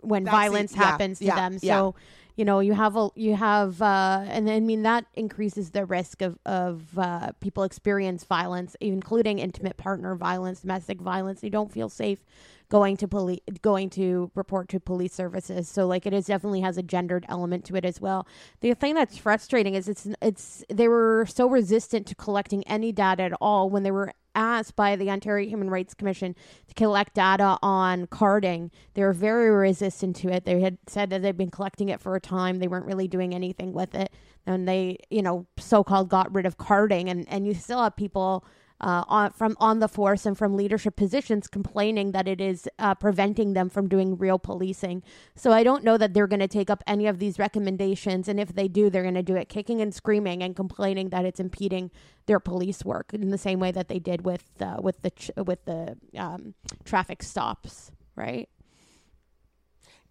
when That's it. violence Yeah, happens to yeah, them. yeah. You know, you have a you have, uh, and I mean that increases the risk of of uh, people experience violence, including intimate partner violence, domestic violence. You don't feel safe going to police, going to report to police services. So, like, it is definitely has a gendered element to it as well. The thing that's frustrating is it's it's they were so resistant to collecting any data at all when they were asked by the Ontario Human Rights Commission to collect data on carding. They were very resistant to it. They had said that they'd been collecting it for a time. They weren't really doing anything with it. And they, you know, so called got rid of carding. And, and you still have people uh, on, from on the force and from leadership positions complaining that it is uh, preventing them from doing real policing. So I don't know that they're going to take up any of these recommendations, and if they do, they're going to do it kicking and screaming and complaining that it's impeding their police work in the same way that they did with uh, with the ch- with the um, traffic stops, right?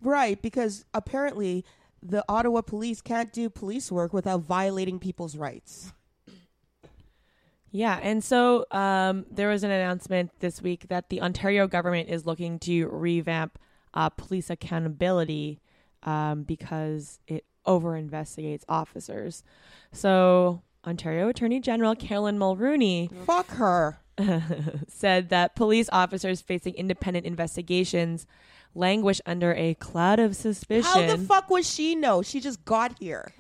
right because apparently the Ottawa police can't do police work without violating people's rights Yeah, and so um, there was an announcement this week that the Ontario government is looking to revamp uh, police accountability um, because it over investigates officers. So, Ontario Attorney General Caroline Mulroney fuck her *laughs* said that police officers facing independent investigations languish under a cloud of suspicion How the fuck was she know? She just got here.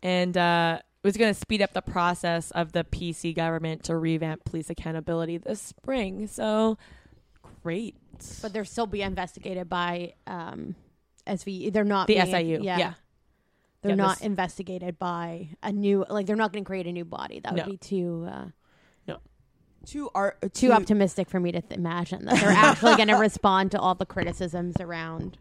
and uh, was going to speed up the process of the PC government to revamp police accountability this spring. So, great. But they're still being investigated by um, SV. They're not the being, SIU. Yeah. Yeah. they're Yeah, not this- investigated by a new like they're not going to create a new body. That would No. be too uh, Too art. Uh, too optimistic for me to th- imagine that they're *laughs* actually going to respond to all the criticisms around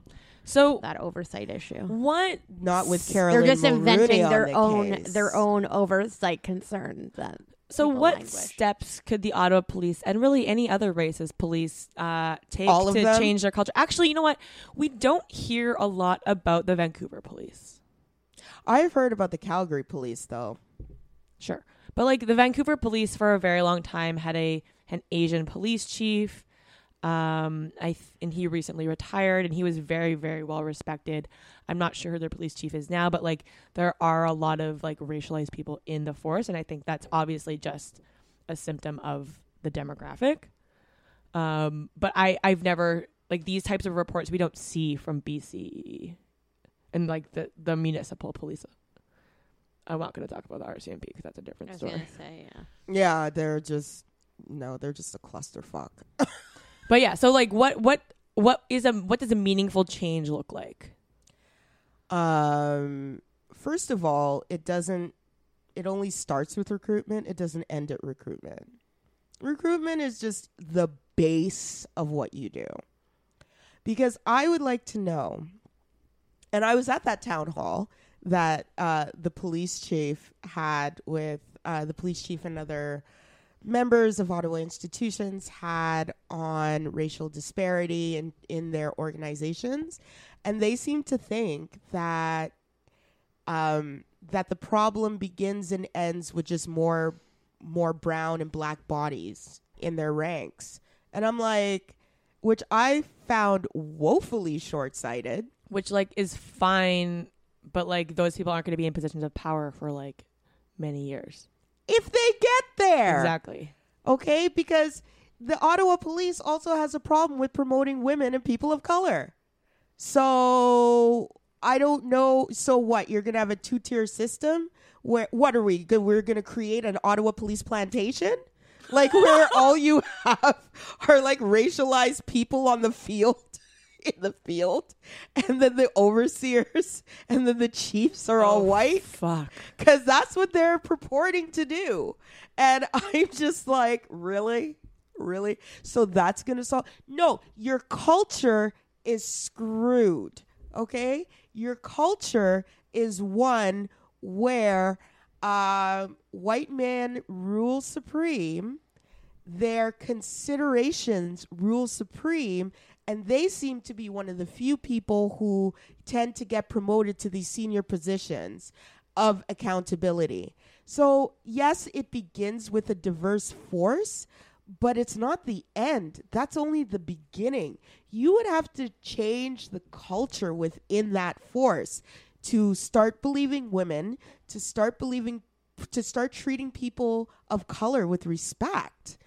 So that oversight issue. what? Not with Caroline. They're just Mulroney inventing their the own case. their own oversight concerns. That So what languish. steps could the Ottawa police and really any other racist police uh, take All of to them? change their culture? Actually, you know what? We don't hear a lot about the Vancouver police. I've heard about the Calgary police though. Sure. But like the Vancouver police for a very long time had a an Asian police chief. Um I th- and he recently retired and he was very very well respected. I'm not sure who their police chief is now, but like there are a lot of like racialized people in the force and I think that's obviously just a symptom of the demographic. Um but I I've never like these types of reports we don't see from BC and like the the municipal police. I'm not going to talk about the RCMP because that's a different story. say, yeah. Yeah, they're just no, they're just a clusterfuck. *laughs* But yeah, so like what what what is a what does a meaningful change look like? Um, first of all, it doesn't. It only starts with recruitment. It doesn't end at recruitment. Recruitment is just the base of what you do. Because I would like to know, and I was at that town hall that uh, the police chief had with uh, the police chief and other members of Ottawa institutions had on racial disparity in, in their organizations. And they seem to think that um, that the problem begins and ends with just more more brown and black bodies in their ranks. And I'm like, which I found woefully short sighted. Which like is fine, but like those people aren't going to be in positions of power for like many years. If they get there. Exactly. okay? Because the Ottawa police also has a problem with promoting women and people of color. So I don't know. So what? You're gonna have a two tier system where what are we? We're gonna create an Ottawa police plantation, like where all you *laughs* have are like racialized people on the field. *laughs* In the field, and then the overseers, and then the chiefs are all Oh, white Fuck. because that's what they're purporting to do. And *laughs* I'm just like, really? Really? So that's going to solve? No, your culture is screwed. Okay? Your culture is one where uh, white man rules supreme, their considerations rule supreme, and they seem to be one of the few people who tend to get promoted to these senior positions of accountability. So, yes, it begins with a diverse force, but it's not the end. That's only the beginning. You would have to change the culture within that force to start believing women, to start believing, to start treating people of color with respect.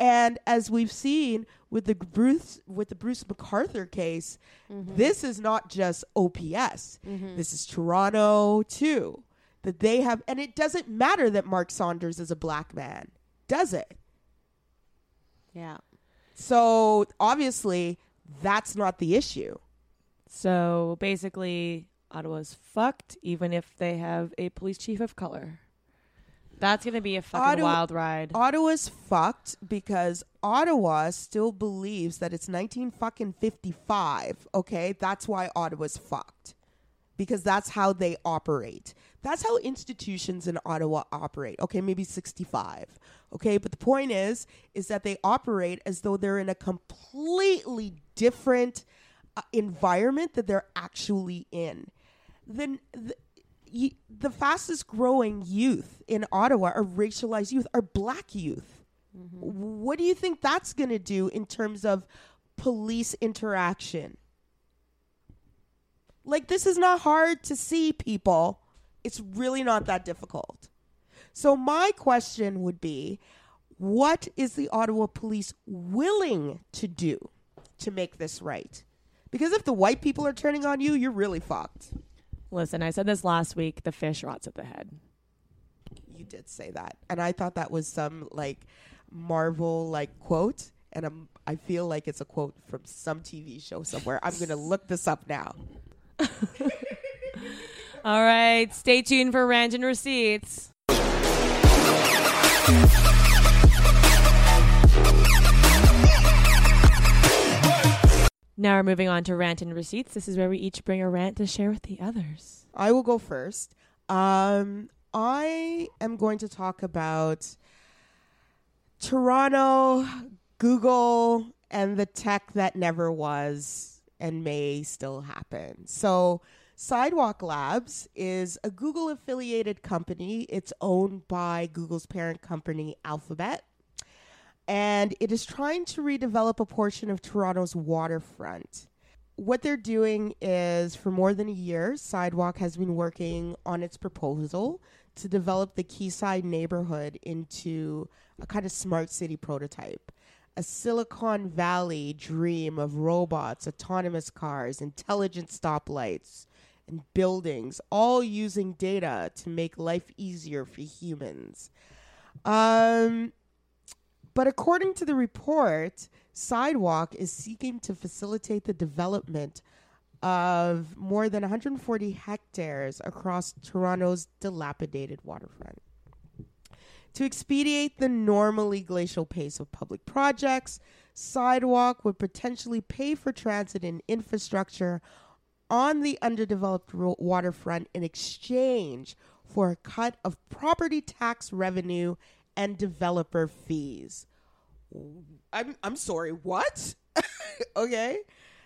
And as we've seen with the Bruce with the Bruce McArthur case, mm-hmm. this is not just OPS. Mm-hmm. This is Toronto too. That they have and it doesn't matter that Mark Saunders is a black man, does it? Yeah. So obviously that's not the issue. So basically, Ottawa's fucked, even if they have a police chief of color. That's gonna be a fucking Ottawa- wild ride. Ottawa's fucked because Ottawa still believes that it's 19 fucking 55. Okay, that's why Ottawa's fucked because that's how they operate. That's how institutions in Ottawa operate. Okay, maybe 65. Okay, but the point is, is that they operate as though they're in a completely different uh, environment that they're actually in. Then the, y- the fastest growing youth in Ottawa are racialized youth, are black youth. Mm-hmm. What do you think that's going to do in terms of police interaction? Like, this is not hard to see, people. It's really not that difficult. So, my question would be what is the Ottawa police willing to do to make this right? Because if the white people are turning on you, you're really fucked. Listen, I said this last week. The fish rots at the head. You did say that, and I thought that was some like Marvel like quote, and I'm I feel like it's a quote from some TV show somewhere. I'm gonna *laughs* look this up now. All right, stay tuned for rant and receipts. Now we're moving on to rant and receipts. This is where we each bring a rant to share with the others. I will go first. Um, I am going to talk about Toronto, Google, and the tech that never was and may still happen. So, Sidewalk Labs is a Google affiliated company. It's owned by Google's parent company, Alphabet. And it is trying to redevelop a portion of Toronto's waterfront. What they're doing is for more than a year, Sidewalk has been working on its proposal to develop the Quayside neighborhood into a kind of smart city prototype. A Silicon Valley dream of robots, autonomous cars, intelligent stoplights, and buildings, all using data to make life easier for humans. Um, but according to the report, Sidewalk is seeking to facilitate the development of more than 140 hectares across Toronto's dilapidated waterfront. To expedite the normally glacial pace of public projects, Sidewalk would potentially pay for transit and infrastructure on the underdeveloped ro- waterfront in exchange for a cut of property tax revenue and developer fees. I'm I'm sorry, what? *laughs* okay.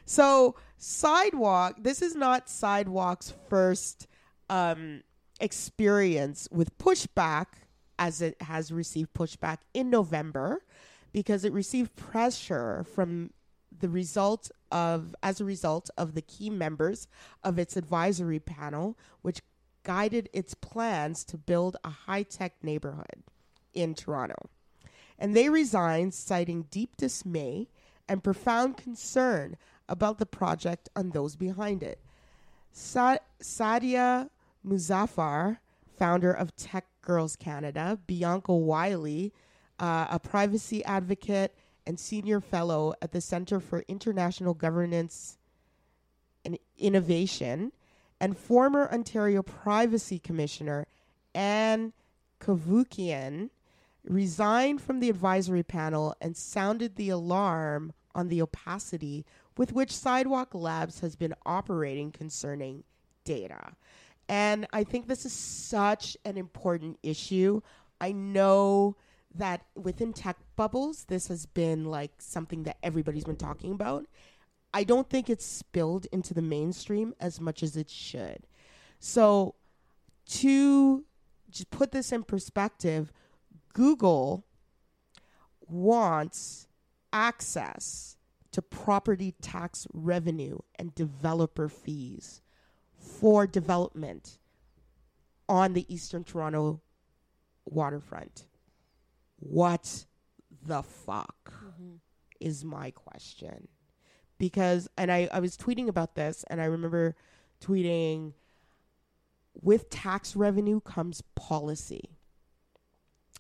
So sidewalk, this is not sidewalk's first um experience with pushback as it has received pushback in November because it received pressure from the result of as a result of the key members of its advisory panel which guided its plans to build a high-tech neighborhood in Toronto. And they resigned citing deep dismay and profound concern about the project and those behind it. Sa- Sadia Muzaffar, founder of Tech Girls Canada, Bianca Wylie, uh, a privacy advocate and senior fellow at the Center for International Governance and Innovation, and former Ontario Privacy Commissioner Ann Cavoukian resigned from the advisory panel and sounded the alarm on the opacity with which Sidewalk Labs has been operating concerning data. And I think this is such an important issue. I know that within tech bubbles, this has been like something that everybody's been talking about. I don't think it's spilled into the mainstream as much as it should. So, to just put this in perspective, Google wants access to property tax revenue and developer fees for development on the Eastern Toronto waterfront. What the fuck mm-hmm. is my question? Because, and I, I was tweeting about this, and I remember tweeting with tax revenue comes policy.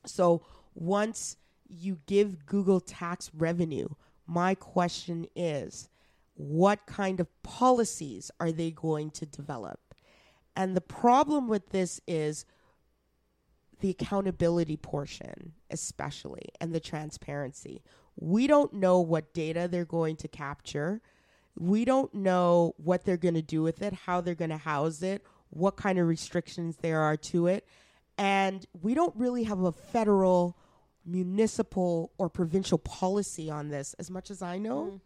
So once you give Google tax revenue, my question is what kind of policies are they going to develop? And the problem with this is the accountability portion, especially, and the transparency. We don't know what data they're going to capture. We don't know what they're going to do with it, how they're going to house it, what kind of restrictions there are to it. And we don't really have a federal, municipal, or provincial policy on this, as much as I know.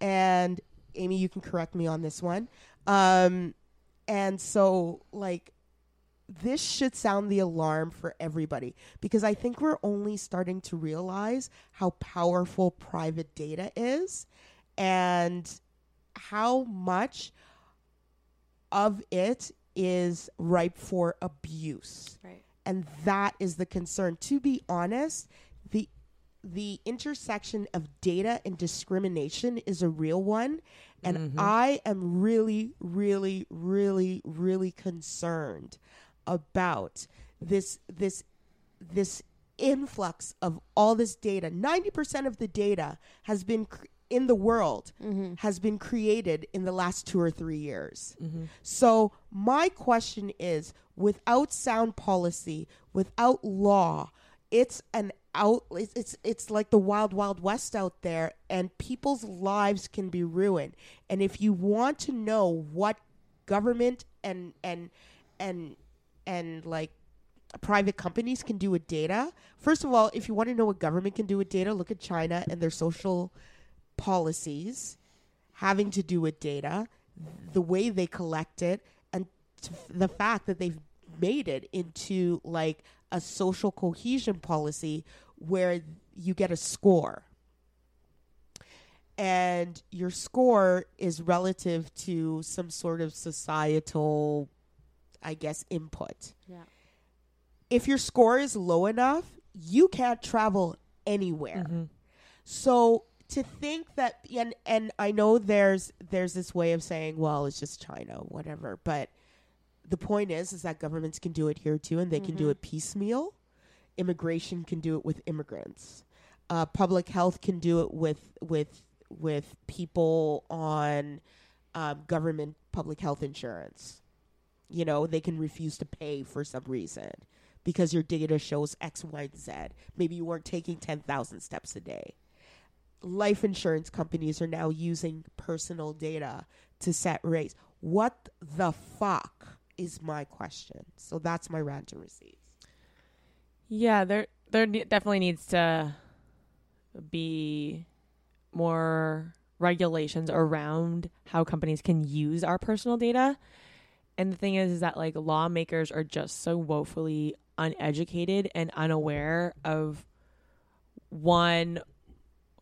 And Amy, you can correct me on this one. Um, and so, like, this should sound the alarm for everybody because I think we're only starting to realize how powerful private data is and how much of it is ripe for abuse Right. And that is the concern. To be honest the the intersection of data and discrimination is a real one and mm-hmm. i am really really really really concerned about this this this influx of all this data. 90% of the data has been cr- in the world Mm-hmm. has been created in the last two or three years. Mm-hmm. So my question is without sound policy, without law, it's an out it's, it's it's like the wild wild west out there and people's lives can be ruined. And if you want to know what government and and and and like private companies can do with data, first of all, if you want to know what government can do with data, look at China and their social policies having to do with data, the way they collect it, and the fact that they've made it into like a social cohesion policy where you get a score. And your score is relative to some sort of societal, I guess, input. Yeah. If your score is low enough, you can't travel anywhere. Mm-hmm. So to think that and and I know there's there's this way of saying, well, it's just China, whatever, but the point is is that governments can do it here too and they can do it piecemeal. Immigration can do it with immigrants. Uh, public health can do it with with with people on um, government public health insurance. You know, they can refuse to pay for some reason because your data shows X, Y, and Z. Maybe you weren't taking 10,000 steps a day. Life insurance companies are now using personal data to set rates. What the fuck is my question? So that's my rant and receipts. Yeah, there there definitely needs to be more regulations around how companies can use our personal data. And the thing is, is that like lawmakers are just so woefully uneducated and unaware of one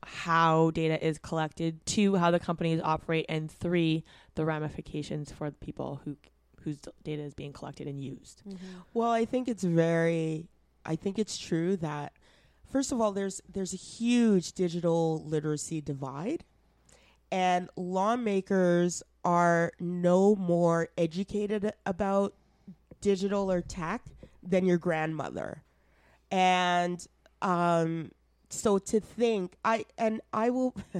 how data is collected, two how the companies operate, and three the ramifications for the people who whose data is being collected and used. Well, I think it's very I think it's true that first of all there's there's a huge digital literacy divide and lawmakers are no more educated about digital or tech than your grandmother. And um so to think I and I will *laughs*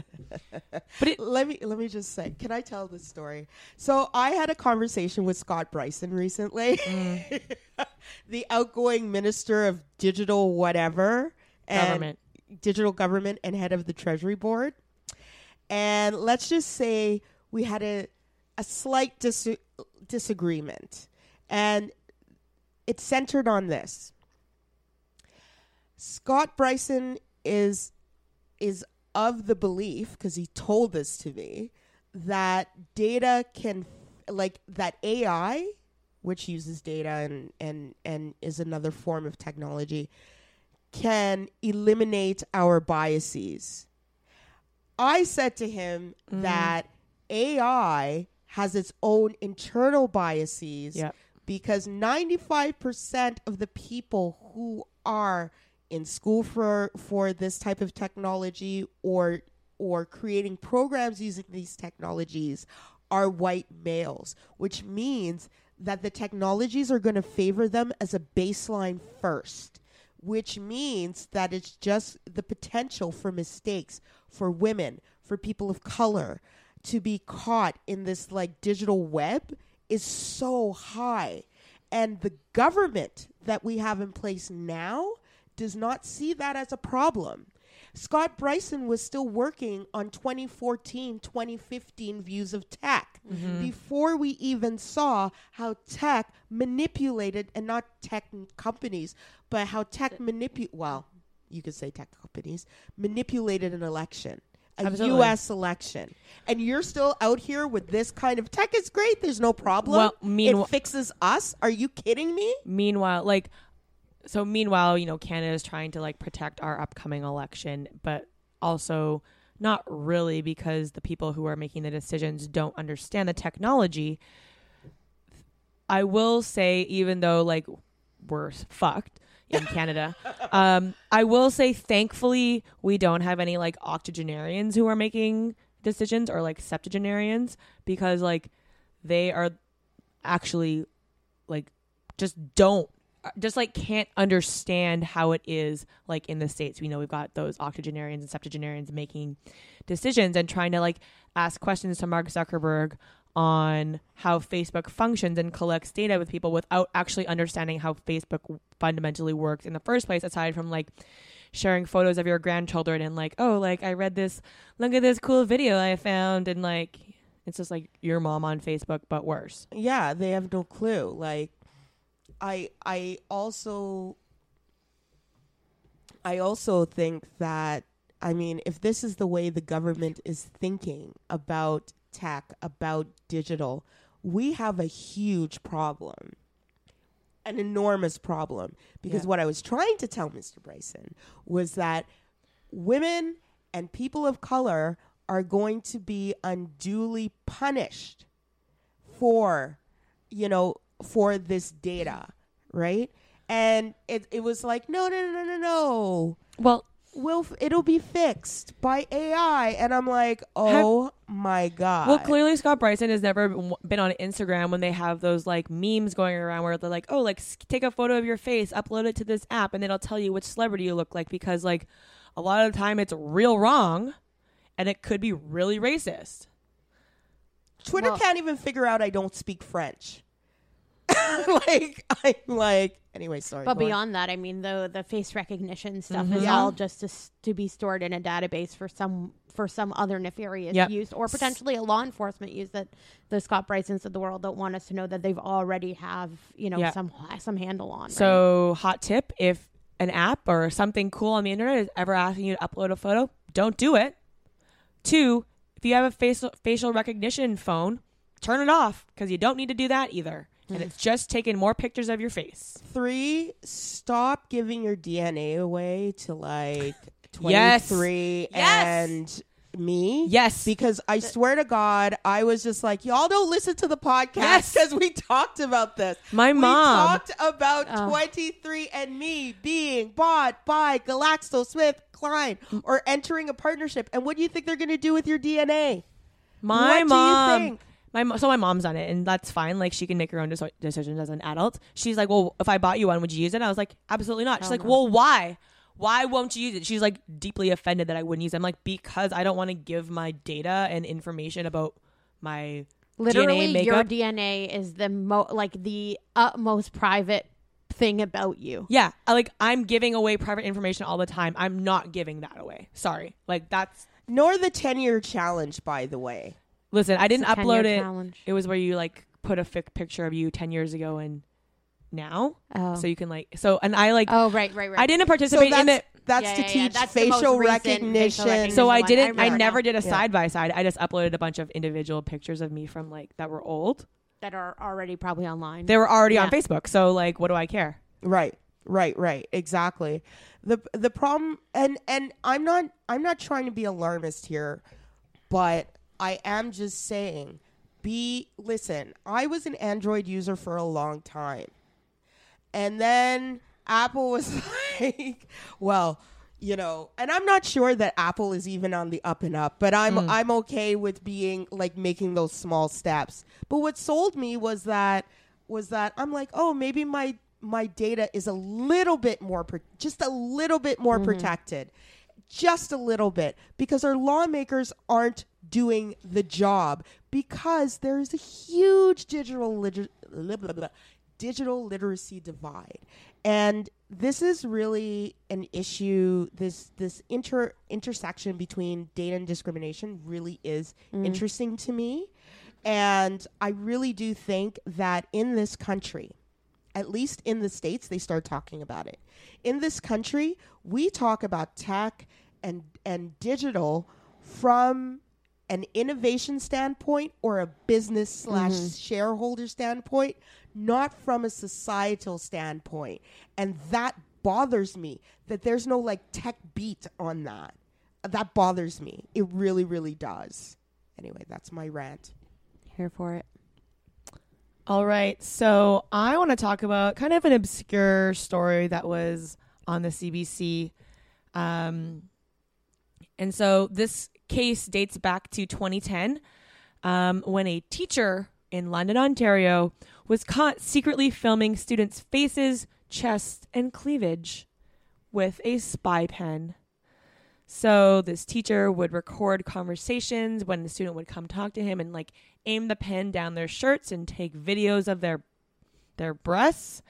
But it- let me let me just say can I tell this story? So I had a conversation with Scott Brison recently. Mm. *laughs* the outgoing minister of digital whatever and Government. digital government and head of the treasury board. And let's just say we had a a slight dis- disagreement and it centered on this. Scott Brison is is of the belief because he told this to me that data can like that AI which uses data and and and is another form of technology can eliminate our biases. I said to him mm-hmm. that AI has its own internal biases Yep. because 95% of the people who are in school for for this type of technology or or creating programs using these technologies are white males which means that the technologies are going to favor them as a baseline first which means that it's just the potential for mistakes for women for people of color to be caught in this like digital web is so high. And the government that we have in place now does not see that as a problem. Scott Brison was still working on 2014, 2015 views of tech mm-hmm. before we even saw how tech manipulated, and not tech companies, but how tech manipulate, well, you could say tech companies, manipulated an election. A Absolutely. U.S. election, and you're still out here with this kind of tech is great. There's no problem. Well, meanwhile- it fixes us. Are you kidding me? meanwhile like so meanwhile you know canada is trying to like protect our upcoming election but also not really because the people who are making the decisions don't understand the technology. I will say even though like we're fucked in *laughs* canada um i will say thankfully we don't have any like octogenarians who are making decisions or like septuagenarians because like they are actually like just don't just like can't understand how it is like in the states. We know we've got those octogenarians and septuagenarians making decisions and trying to like ask questions to Mark Zuckerberg on how Facebook functions and collects data with people without actually understanding how Facebook fundamentally works in the first place aside from like sharing photos of your grandchildren and like oh like I read this look at this cool video I found and like it's just like your mom on Facebook but worse. yeah they have no clue like i i also i also think that i mean if this is the way the government is thinking about tech about digital we have a huge problem an enormous problem because Yeah. what i was trying to tell mr Brison was that women and people of color are going to be unduly punished for you know for this data right and it, it was like no no no no no no Well, will f- it'll be fixed by ai and i'm like oh my god Well, clearly Scott Brison has never been- been on Instagram when they have those like memes going around where they're like, "Oh, like take a photo of your face, upload it to this app, and it'll tell you which celebrity you look like." Because like a lot of the time it's real wrong, and it could be really racist. twitter Well- can't even figure out i don't speak french *laughs* like i'm like anyway sorry But go on. beyond that, I mean, the the face recognition stuff is mm-hmm. Yeah. all just to, to be stored in a database for some for some other nefarious Yep. use, or potentially a law enforcement use that the Scott Brisons of the world don't want us to know that they've already have you know Yeah. some some handle on. right? So, hot tip: if an app or something cool on the internet is ever asking you to upload a photo, don't do it. Two, if you have a facial facial recognition phone, turn it off because you don't need to do that either. And mm-hmm. it's just taking more pictures of your face. three stop giving your dna away to like *laughs* 23 Yes. and me Yes. because i swear to god i was just like y'all don't listen to the podcast Yes. because we talked about this My we mom. talked about Oh. 23 and me being bought by GlaxoSmithKline or entering a partnership. And what do you think they're going to do with your DNA? My What do you mom. Think? My so my mom's on it, and that's fine. Like she can make her own deci- decisions as an adult. She's like, "Well, if I bought you one, would you use it?" I was like, "Absolutely not." She's oh, like, no. "Well, why? Why won't you use it?" She's like deeply offended that I wouldn't use it. I'm like, "Because I don't want to give my data and information about my literally, DNA your. DNA is the mo like the utmost private thing about you. yeah, I, like I'm giving away private information all the time. I'm not giving that away. Sorry. Like that's Nor the 10 year challenge, by the way. Listen. I didn't It's a 10-year upload it. challenge. It was where you like put a fic picture of you ten years ago and now, Oh. so you can like so. And I like oh right, right, right. I didn't So participate in that's, it. that's Yeah, to yeah, yeah. teach That's facial recent facial recognition. recognition. So I didn't. I, remember never now. did a side by side. I just uploaded a bunch of individual pictures of me from like that were old. that are already probably online. They were already on Facebook. So like, what do I care? Right. Right, right. Exactly. The the problem and and I'm not I'm not trying to be alarmist here, but I am just saying be listen, I was an Android user for a long time. And then Apple was *laughs* like, well, you know, and I'm not sure that Apple is even on the up and up, but I'm mm. I'm okay with being like making those small steps. But what sold me was that was that I'm like, oh, maybe my my data is a little bit more pro- just a little bit more mm-hmm. protected. Just a little bit because our lawmakers aren't doing the job because there is a huge digital liter- blah, blah, blah, digital literacy divide. And this is really an issue. This this inter intersection between data and discrimination really is mm. interesting to me. And i really do think that in this country at least in the states they start talking about it. In this country we talk about tech and and digital from an innovation standpoint or a business slash shareholder standpoint not from a societal standpoint and that bothers me that there's no like tech beat on that that bothers me it really really does anyway that's my rant Here for it. All right. So I want to talk about kind of an obscure story that was on the CBC. Um, and so this case dates back to 2010 um, when a teacher in London, Ontario was caught secretly filming students' faces chest, and cleavage with a spy pen. So this teacher would record conversations when the student would come talk to him and like aim the pen down their shirts and take videos of their their breasts.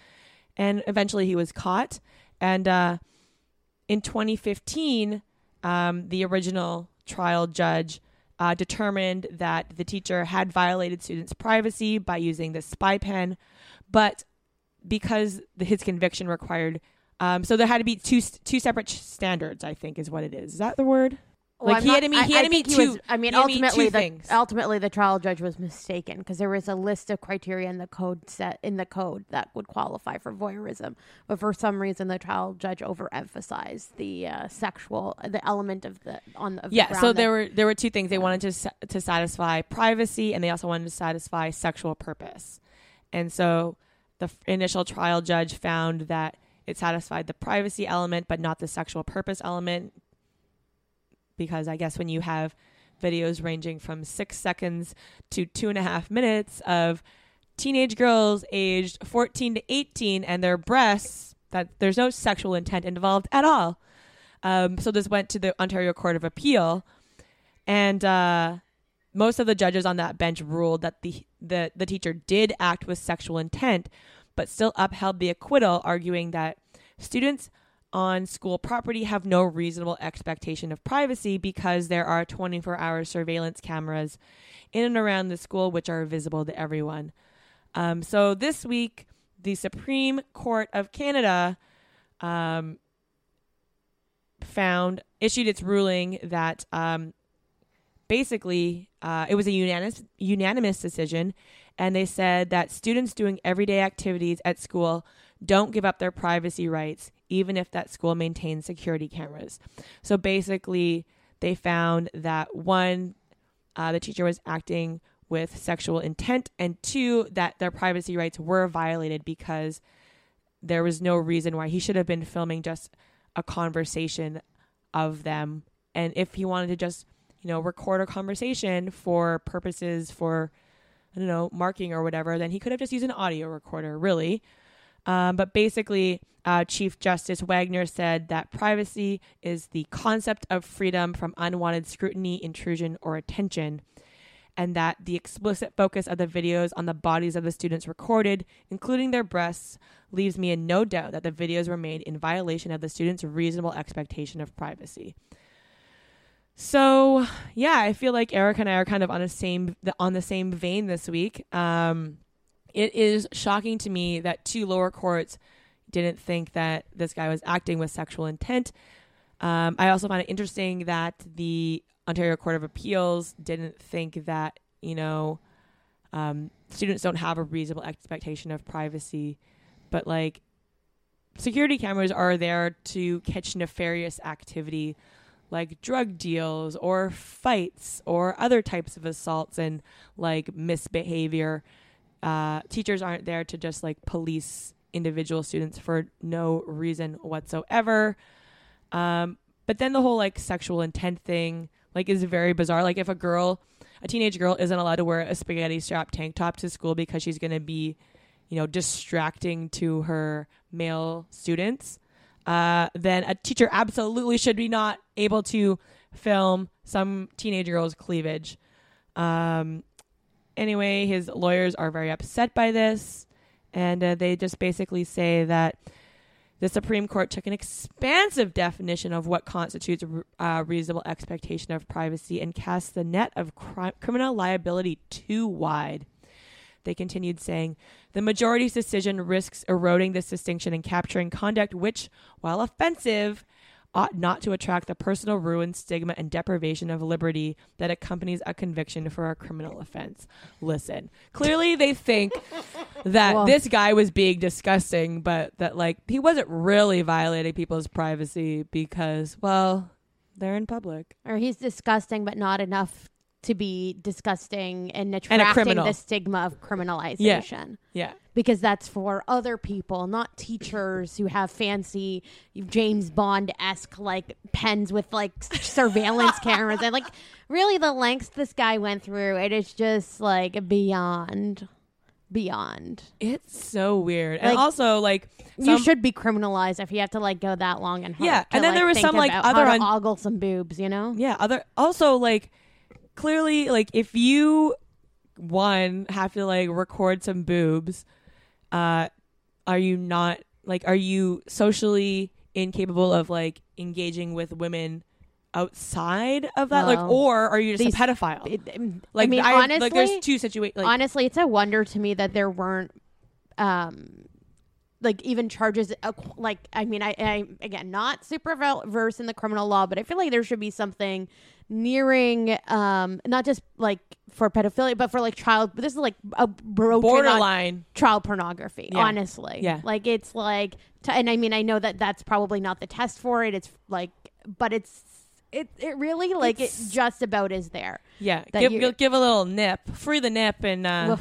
And eventually he was caught. And uh, in 2015, um, the original trial judge uh, determined that the teacher had violated students' privacy by using the spy pen, but because the, his conviction required, um, so there had to be two two separate standards. I think is what it is. Is that the word? Well, like I'm he had to meet. He had to meet two. was- I mean, he had to meet ultimately, the things. ultimately the trial judge was mistaken because there was a list of criteria in the code set in the code that would qualify for voyeurism, but for some reason the trial judge overemphasized the uh, sexual the element of the on of the yeah. ground So that- there were there were two things. They wanted to to satisfy privacy, and they also wanted to satisfy sexual purpose. And so the f- initial trial judge found that it satisfied the privacy element, but not the sexual purpose element. Because I guess when you have videos ranging from six seconds to two and a half minutes of teenage girls aged 14 to 18 and their breasts, that there's no sexual intent involved at all. Um, so this went to the Ontario Court of Appeal, and uh, most of the judges on that bench ruled that the, the the teacher did act with sexual intent, but still upheld the acquittal, arguing that students on school property have no reasonable expectation of privacy because there are 24 hour surveillance cameras in and around the school which are visible to everyone. Um, so this week, the Supreme Court of Canada um, found issued its ruling that um, basically uh, it was a unanimous unanimous decision, and they said that students doing everyday activities at school don't give up their privacy rights, even if that school maintains security cameras. So basically, they found that one, uh, the teacher was acting with sexual intent, and two, that their privacy rights were violated because there was no reason why he should have been filming just a conversation of them. And if he wanted to just, you know, record a conversation for purposes for, I don't know, marking or whatever, then he could have just used an audio recorder, really. Um, but basically, uh, Chief Justice Wagner said that privacy is the concept of freedom from unwanted scrutiny, intrusion, or attention, and that the explicit focus of the videos on the bodies of the students recorded, including their breasts, leaves me in no doubt that the videos were made in violation of the students' reasonable expectation of privacy. So, yeah, I feel like Eric and I are kind of on the same on the same vein this week. Um, it is shocking to me that two lower courts didn't think that this guy was acting with sexual intent. Um, I also find it interesting that the Ontario Court of Appeals didn't think that you know um, students don't have a reasonable expectation of privacy, but like security cameras are there to catch nefarious activity like drug deals or fights or other types of assaults and like misbehavior. Uh, teachers aren't there to just like police individual students for no reason whatsoever. Um, but then the whole like sexual intent thing like is very bizarre. Like if a girl, a teenage girl, isn't allowed to wear a spaghetti strap tank top to school because she's gonna be, you know, distracting to her male students, uh, then a teacher absolutely should be not able to film some teenage girl's cleavage. Um, anyway, his lawyers are very upset by this, and uh, they just basically say that the Supreme Court took an expansive definition of what constitutes a uh, reasonable expectation of privacy and cast the net of cri- criminal liability too wide. They continued saying, the majority's decision risks eroding this distinction and capturing conduct which, while offensive, ought not to attract the personal ruin, stigma, and deprivation of liberty that accompanies a conviction for a criminal offense. Listen, clearly they think *laughs* that Well- this guy was being disgusting, but that like he wasn't really violating people's privacy because, well, they're in public. or he's disgusting, but not enough to be disgusting and attracting criminal. the stigma of criminalization. Yeah. yeah. Because that's for other people, not teachers who have fancy James Bond esque like pens with like surveillance cameras and like really the lengths this guy went through. It is just like beyond beyond. It's so weird. and also like you should be criminalized if you have to like go that long and. Yeah, and then like, there was some, like, other un- ogle some boobs, you know. Yeah, other also like clearly like if you one have to like record some boobs, uh are you not like are you socially incapable of like engaging with women outside of that like or are you just these- a pedophile? It- um, like I mean, I- honestly, like there's two situations like honestly, it's a wonder to me that there weren't, um, like even charges. uh, Like, I mean, I, I again not super versed in the criminal law, but I feel like there should be something nearing, um, not just like for pedophilia, but for like child. This is like a borderline. child pornography. Yeah. Honestly, Yeah. like it's like, t- and I mean, I know that that's probably not the test for it. It's like, but it's. It, it really like It's- it just about is there. Yeah, give give a little nip, free the nip, and uh, Oof.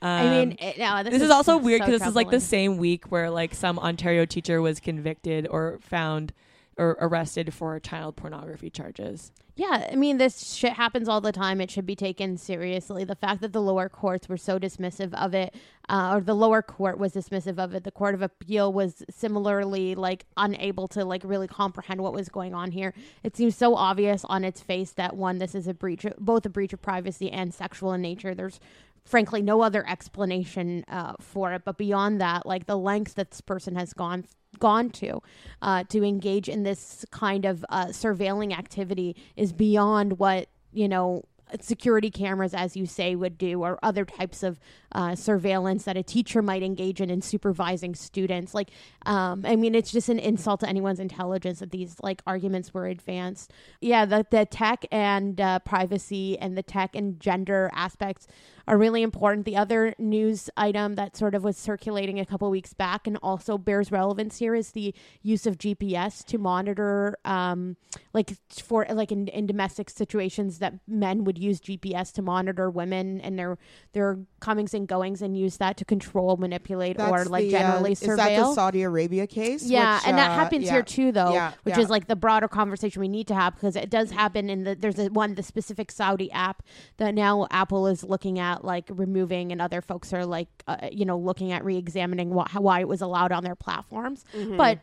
I um, mean, it, no, this, this, is, also weird so because this is like the same week where like some Ontario teacher was convicted or found or arrested for child pornography charges. Yeah, I mean, this shit happens all the time. It should be taken seriously. The fact that the lower courts were so dismissive of it, uh, or the lower court was dismissive of it, the court of appeal was similarly like unable to like really comprehend what was going on here. It seems so obvious on its face that one, this is a breach, both a breach of privacy and sexual in nature. There's frankly no other explanation uh, for it. But beyond that, like the lengths that this person has gone gone to uh, to engage in this kind of uh, surveilling activity is beyond what you know security cameras as you say would do or other types of uh, surveillance that a teacher might engage in in supervising students. Like um, i mean it's just an insult to anyone's intelligence that these like arguments were advanced. Yeah the, the tech and uh, privacy and the tech and gender aspects are really important. The other news item that sort of was circulating a couple weeks back and also bears relevance here is the use of GPS to monitor, um, like for like in, in domestic situations that men would use GPS to monitor women and their their comings and goings and use that to control, manipulate, or like the, uh, generally Is that the surveil. Saudi Arabia case? Yeah, which, and that uh, happens yeah. here too, though, Yeah, which yeah. is like the broader conversation we need to have because it does happen in the there's a one the specific Saudi app that now Apple is looking at like removing, and other folks are like uh, you know looking at re-examining wh- why it was allowed on their platforms, Mm-hmm. but.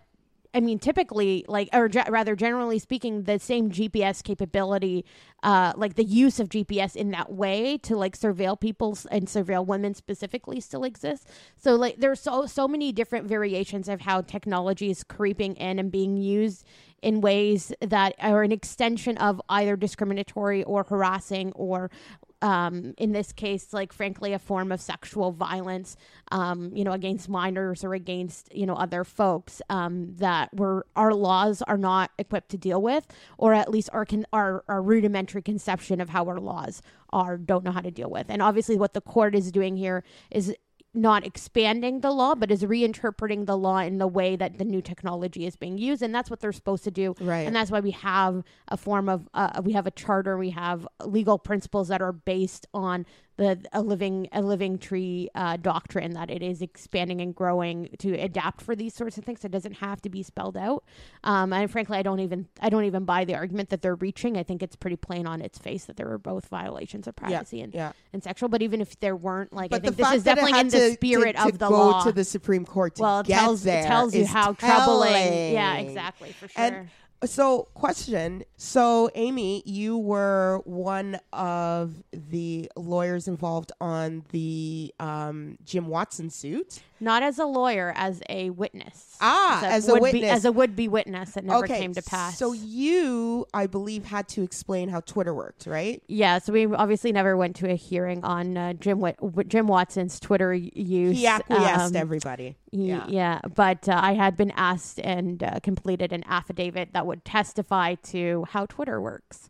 I mean, typically, like, or ge- rather, generally speaking, the same GPS capability, uh, like the use of GPS in that way to like surveil people and surveil women specifically, still exists. So, like, there's so so many different variations of how technology is creeping in and being used in ways that are an extension of either discriminatory or harassing or um, in this case, like frankly, a form of sexual violence, um, you know, against minors or against you know other folks um, that were our laws are not equipped to deal with, or at least our con- our, our rudimentary conception of how our laws are don't know how to deal with. And obviously, what the court is doing here is not expanding the law, but is reinterpreting the law in the way that the new technology is being used, and that's what they're supposed to do. Right. And that's why we have a form of uh, we have a charter, we have legal principles that are based on the a living a living tree uh, doctrine that it is expanding and growing to adapt for these sorts of things. It doesn't have to be spelled out. Um, and frankly, I don't even I don't even buy the argument that they're reaching. I think it's pretty plain on its face that there were both violations of privacy and, yeah. and sexual. But even if there weren't, like But the think this is definitely in the to- spirit to, to of the go law. to the Supreme Court to well, it tells it tells you how troubling. Yeah, exactly for sure. And So, question. So, Amy, you were one of the lawyers involved on the um, Jim Watson suit. Not as a lawyer, as a witness. Ah, as a would-be- witness. as a would-be witness that never okay, came to pass. So, you, I believe, had to explain how Twitter worked, right? yeah, so we obviously never went to a hearing on uh, Jim Jim Watson's Twitter use. He acquiesced Um, everybody. Ye- Yeah. Yeah, but uh, I had been asked and uh, completed an affidavit that would testify to how Twitter works.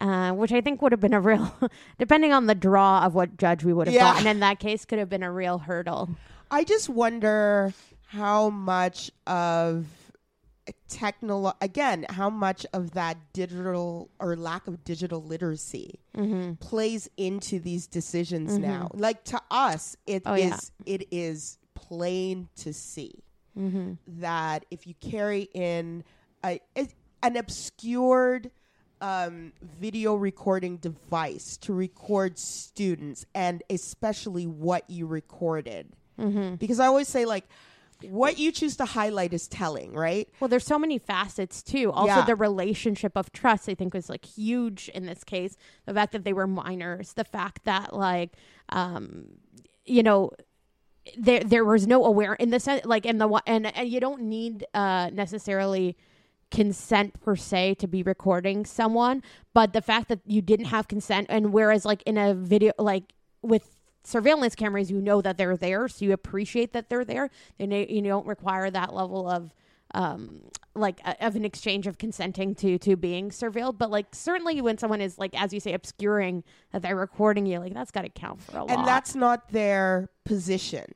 Uh, which I think would have been a real, *laughs* depending on the draw of what judge we would have Yeah. gotten in that case, could have been a real hurdle. I just wonder how much of technolo again how much of that digital or lack of digital literacy Mm-hmm. plays into these decisions now like to us it is Oh, yeah. it is plain to see Mm-hmm. that if you carry in a, a- an obscured um, video recording device to record students and especially what you recorded. Mm-hmm. Because I always say, like, what you choose to highlight is telling, right? Well, there's so many facets too. Also, Yeah. the relationship of trust, I think, was like huge in this case. The fact that they were minors, the fact that like, um, you know, there there was no aware in the sense like in the one and, and you don't need uh necessarily consent per se to be recording someone but the fact that you didn't have consent and whereas like in a video like with surveillance cameras you know that they're there so you appreciate that they're there and you you don't require that level of um like a, of an exchange of consenting to to being surveilled but like certainly when someone is like as you say obscuring that they're recording you like that's got to count for a lot And that's not their position.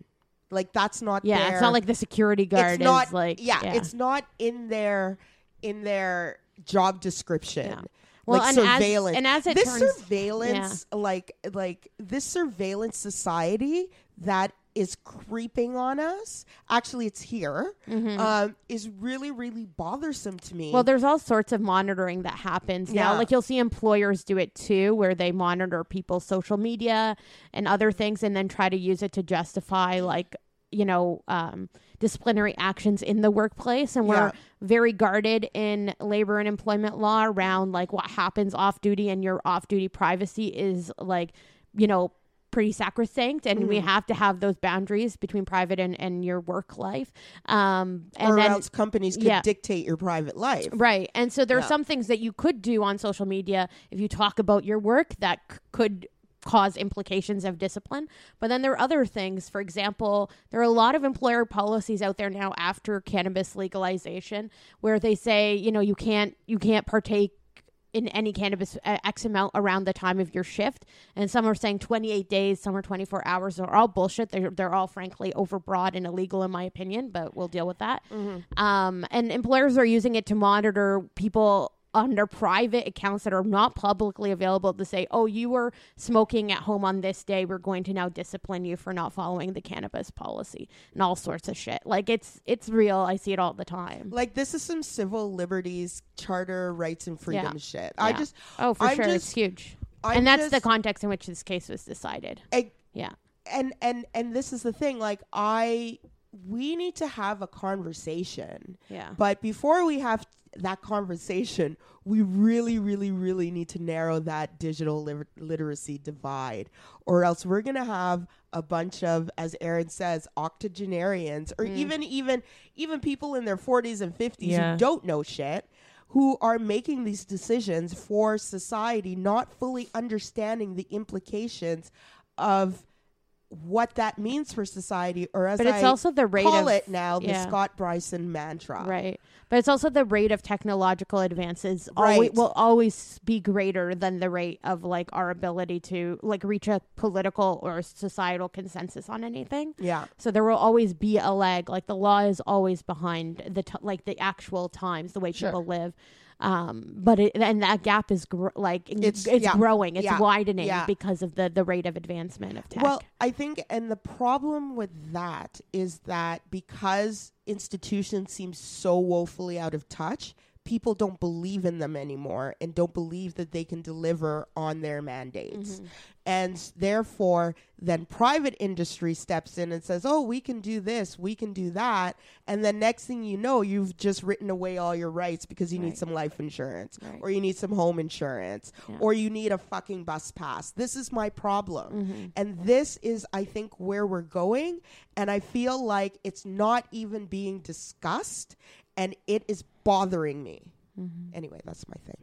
Like, that's not yeah their, it's not like the security guard it's not is like yeah, it's not in their in their job description. Yeah. Well, like and as- and as it this turns- surveillance, like like this surveillance society that is creeping on us. Actually, it's here. Um, is really really bothersome to me. Mm-hmm. Well, there's all sorts of monitoring that happens now. Like you'll see employers do it too, where they monitor people's social media and other things, and then try to use it to justify like you know um, disciplinary actions in the workplace. And we're Yeah. very guarded in labor and employment law around like what happens off duty, and your off duty privacy is like you know pretty sacrosanct and we have to have those boundaries between private and, and your work life um and or then else companies could yeah. dictate your private life. Right. And so there are some things that you could do on social media if you talk about your work that c- could cause implications of discipline. But then there are other things. For example, there are a lot of employer policies out there now after cannabis legalization where they say, you know, you can't you can't partake in any cannabis uh, X amount around the time of your shift. And some are saying 28 days, some are 24 hours. They're all bullshit. They're, they're all, frankly, overbroad and illegal, in my opinion, but we'll deal with that. Um, and employers are using it to monitor people under private accounts that are not publicly available to say, oh, you were smoking at home on this day. We're going to now discipline you for not following the cannabis policy and all sorts of shit. Like it's it's real. I see it all the time. Like this is some civil liberties, charter rights and freedom Yeah. shit. I just Oh, for I'm sure. it's huge. I'm and that's the context in which this case was decided. I, Yeah. and and and this is the thing like i we need to have a conversation Yeah. but before we have that conversation we really really really need to narrow that digital lit- literacy divide or else we're going to have a bunch of as aaron says octogenarians or mm. even even even people in their 40s and 50s Yeah. who don't know shit who are making these decisions for society not fully understanding the implications of what that means for society, or as But it's I also the rate call of- it now, the yeah. Scott Brison mantra. Right. But it's also the rate of technological advances always, will always be greater than the rate of like our ability to like reach a political or societal consensus on anything. Yeah. So there will always be a lag. Like the law is always behind the t- like the actual times, the way Sure. people live. Um, but it, and that gap is gr- like It's- it's, yeah. growing, it's Yeah. widening Yeah. because of the the rate of advancement of tech. Well, I think, and the problem with that is that because institutions seem so woefully out of touch, people don't believe in them anymore and don't believe that they can deliver on their mandates. And therefore, then private industry steps in and says, oh, we can do this, we can do that. And then next thing you know, you've just written away all your rights because you need some life insurance Right. or you need some home insurance Yeah. or you need a fucking bus pass. This is my problem. Mm-hmm. And this is, I think, where we're going. And I feel like it's not even being discussed and it is bothering me. Mm-hmm. Anyway, that's my thing.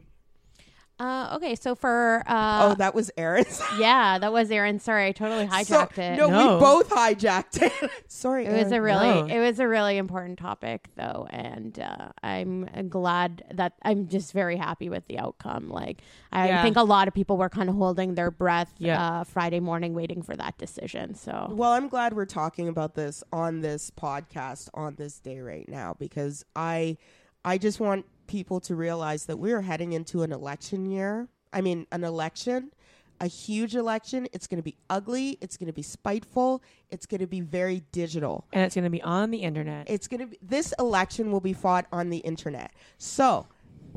Uh, okay, so for uh, oh, that was Aaron's. *laughs* yeah, that was Aaron. Sorry, I totally hijacked So- it. No, No. we both hijacked it. *laughs* Sorry, It was a really, No. it was a really important topic, though, and uh, I'm glad that I'm just very happy with the outcome. Like, I Yeah. think a lot of people were kind of holding their breath Yeah. uh, Friday morning, waiting for that decision. So, Well, I'm glad we're talking about this on this podcast on this day right now because I I just want people to realize that we're heading into an election year. I mean, an election, a huge election. It's going to be ugly, it's going to be spiteful, it's going to be very digital. and it's going to be on the internet. It's going to be this election will be fought on the internet. So,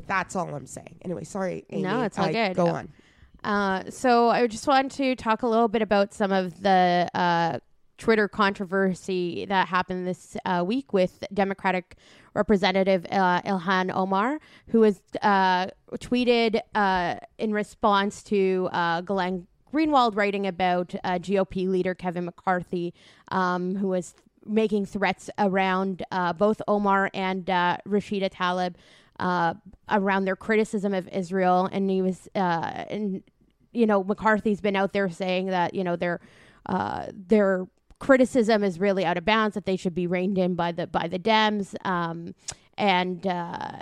That's all I'm saying. Anyway, sorry. Amy. No, it's all I- good. Go on. Uh, so I just want to talk a little bit about some of the uh, Twitter controversy that happened this uh, week with Democratic Representative uh, Ilhan Omar, who was uh, tweeted uh, in response to uh, Glenn Greenwald writing about uh, GOP leader Kevin McCarthy, um, who was making threats around both Omar and Rashida Tlaib around their criticism of Israel, and he was, and you know, McCarthy's been out there saying that you know their uh, their criticism is really out of bounds, that they should be reined in by the by the Dems, um, and. Uh,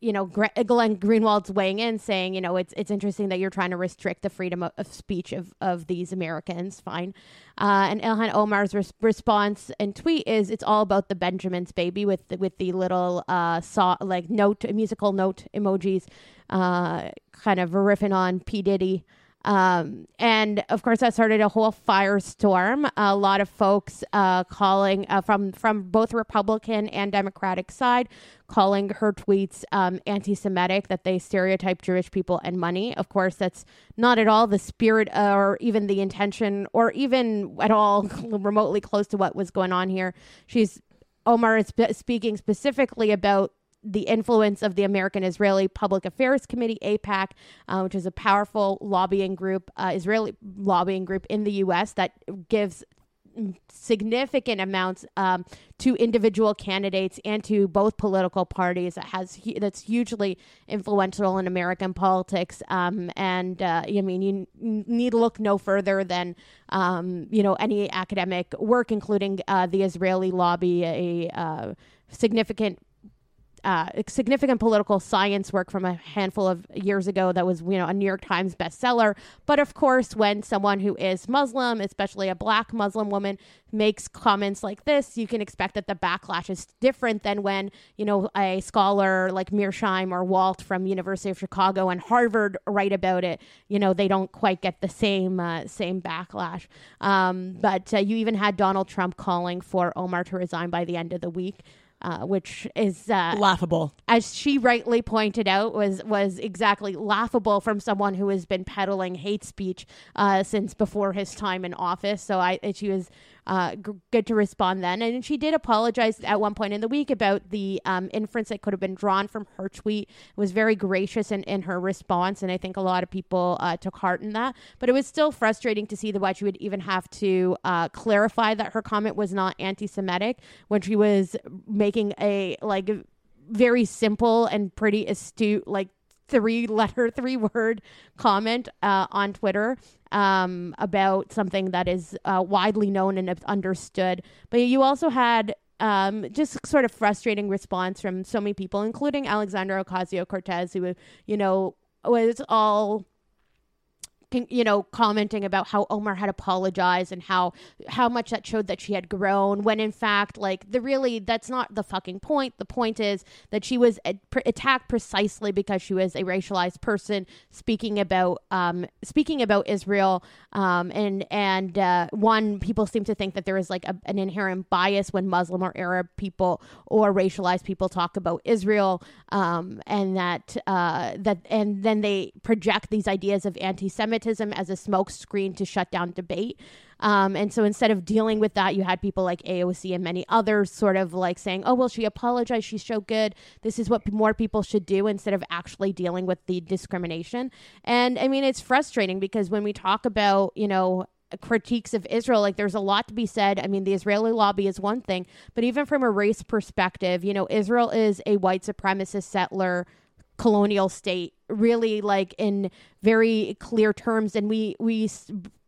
you know, Gre- Glenn Greenwald's weighing in, saying, you know, it's it's interesting that you're trying to restrict the freedom of, of speech of, of these Americans. Fine. Uh, and Ilhan Omar's res- response and tweet is, it's all about the Benjamins, baby, with the, with the little uh, saw like note musical note emojis, uh, kind of riffing on P Diddy. Um, and of course, that started a whole firestorm. A lot of folks uh, calling uh, from from both Republican and Democratic side, calling her tweets um, anti-Semitic, that they stereotype Jewish people and money. Of course, that's not at all the spirit or even the intention, or even at all *laughs* remotely close to what was going on here. She's Omar is sp- speaking specifically about the influence of the American Israeli Public Affairs Committee, AIPAC, uh, which is a powerful lobbying group, uh, Israeli lobbying group in the U.S. that gives significant amounts um, to individual candidates and to both political parties that has that's hugely influential in American politics. Um, and uh, I mean, you need look no further than um, you know any academic work, including uh, the Israeli lobby, a uh, significant uh, significant political science work from a handful of years ago that was, you know, a New York Times bestseller. But of course, when someone who is Muslim, especially a black Muslim woman, makes comments like this, you can expect that the backlash is different than when, you know, a scholar like Mearsheim or Walt from University of Chicago and Harvard write about it. You know, they don't quite get the same uh, same backlash. Um, but uh, you even had Donald Trump calling for Omar to resign by the end of the week. Uh, which is uh, Laughable. as she rightly pointed out, was was exactly laughable from someone who has been peddling hate speech uh, since before his time in office. So I, she was uh, g- good to respond then, and she did apologize at one point in the week about the um, inference that could have been drawn from her tweet. Was very gracious in, in her response, and I think a lot of people uh, took heart in that. But it was still frustrating to see that why she would even have to uh, clarify that her comment was not anti-Semitic when she was making a like very simple and pretty astute like three letter *laughs* three word comment uh, on twitter um, about something that is uh, widely known and understood. But you also had um, just sort of frustrating response from so many people including Alexandria Ocasio-Cortez who you know was all you know commenting about how Omar had apologized and how how much that showed that she had grown when in fact like the really that's not the fucking point. The point is that she was attacked precisely because she was a racialized person speaking about um speaking about Israel um and and uh, one people seem to think that there is like a, an inherent bias when Muslim or Arab people or racialized people talk about Israel um and that uh that and then they project these ideas of anti-Semitism as a smokescreen to shut down debate. Um, and so instead of dealing with that, you had people like AOC and many others sort of like saying, oh, well, she apologized. She's so good. This is what more people should do instead of actually dealing with the discrimination. And I mean, it's frustrating because when we talk about, you know, critiques of Israel, like there's a lot to be said. I mean, the Israeli lobby is one thing, but even from a race perspective, you know, Israel is a white supremacist settler colonial state really like in very clear terms and we we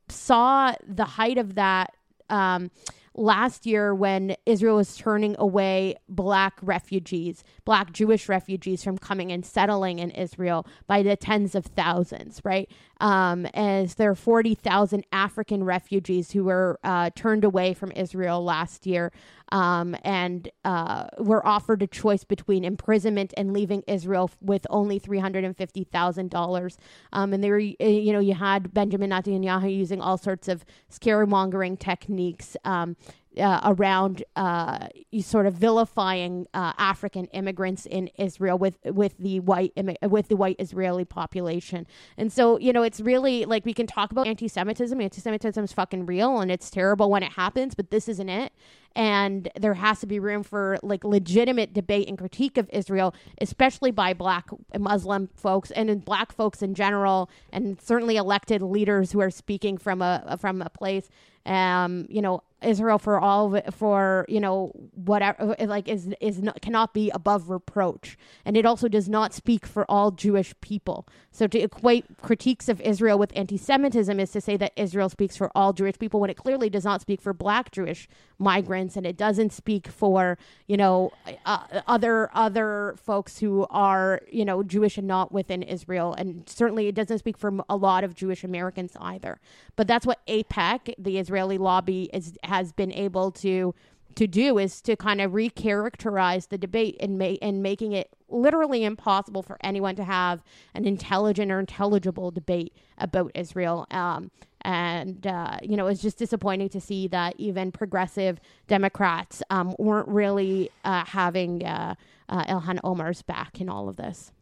saw the height of that um last year when Israel was turning away black refugees, black Jewish refugees from coming and settling in Israel by the tens of thousands, right? Um, as there are 40,000 African refugees who were uh, turned away from Israel last year um, and uh, were offered a choice between imprisonment and leaving Israel with only $350,000. Um, and they were, you know, you had Benjamin Netanyahu using all sorts of scaremongering techniques. Um, uh, around uh, sort of vilifying uh, African immigrants in Israel with with the white with the white Israeli population, and so you know it's really like we can talk about anti-Semitism. Anti-Semitism is fucking real, and it's terrible when it happens, but this isn't it. And there has to be room for like legitimate debate and critique of Israel, especially by Black Muslim folks and Black folks in general, and certainly elected leaders who are speaking from a from a place um, you know, Israel for all it, for you know whatever like is is not, cannot be above reproach, and it also does not speak for all Jewish people. So to equate critiques of Israel with anti-Semitism is to say that Israel speaks for all Jewish people when it clearly does not speak for Black Jewish migrants, and it doesn't speak for you know uh, other other folks who are you know Jewish and not within Israel, and certainly it doesn't speak for a lot of Jewish Americans either. But that's what AIPAC, the Israeli lobby, is has been able to to do is to kind of recharacterize the debate and make and making it literally impossible for anyone to have an intelligent or intelligible debate about Israel. Um, and uh, you know, it's just disappointing to see that even progressive Democrats um, weren't really uh, having uh, uh Ilhan Omar's back in all of this.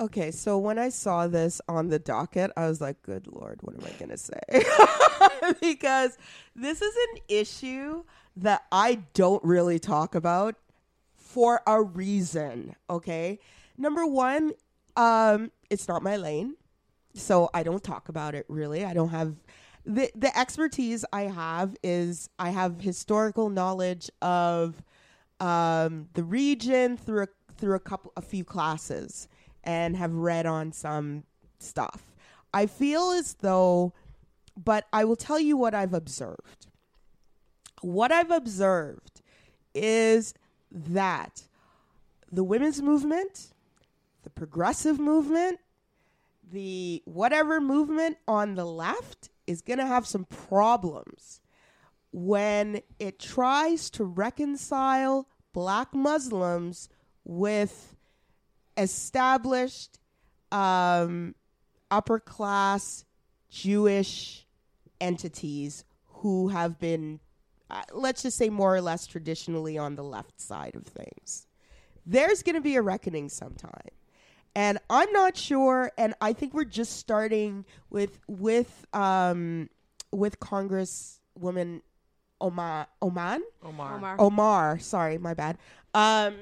Okay, so when I saw this on the docket, I was like, good Lord, what am I going to say? *laughs* because this is an issue that I don't really talk about for a reason, okay? Number one, um, it's not my lane, so I don't talk about it really. I don't have the the expertise I have is I have historical knowledge of um, the region through a, through a couple a few classes and have read on some stuff. I feel as though, but I will tell you what I've observed. What I've observed is that the women's movement, the progressive movement, the whatever movement on the left is going to have some problems when it tries to reconcile black Muslims with established um, upper class Jewish entities who have been, uh, let's just say, more or less traditionally on the left side of things. There's going to be a reckoning sometime. And I'm not sure, and I think we're just starting with with um, with Congresswoman Omar Oman Omar. Omar. Omar. Sorry, my bad. Um,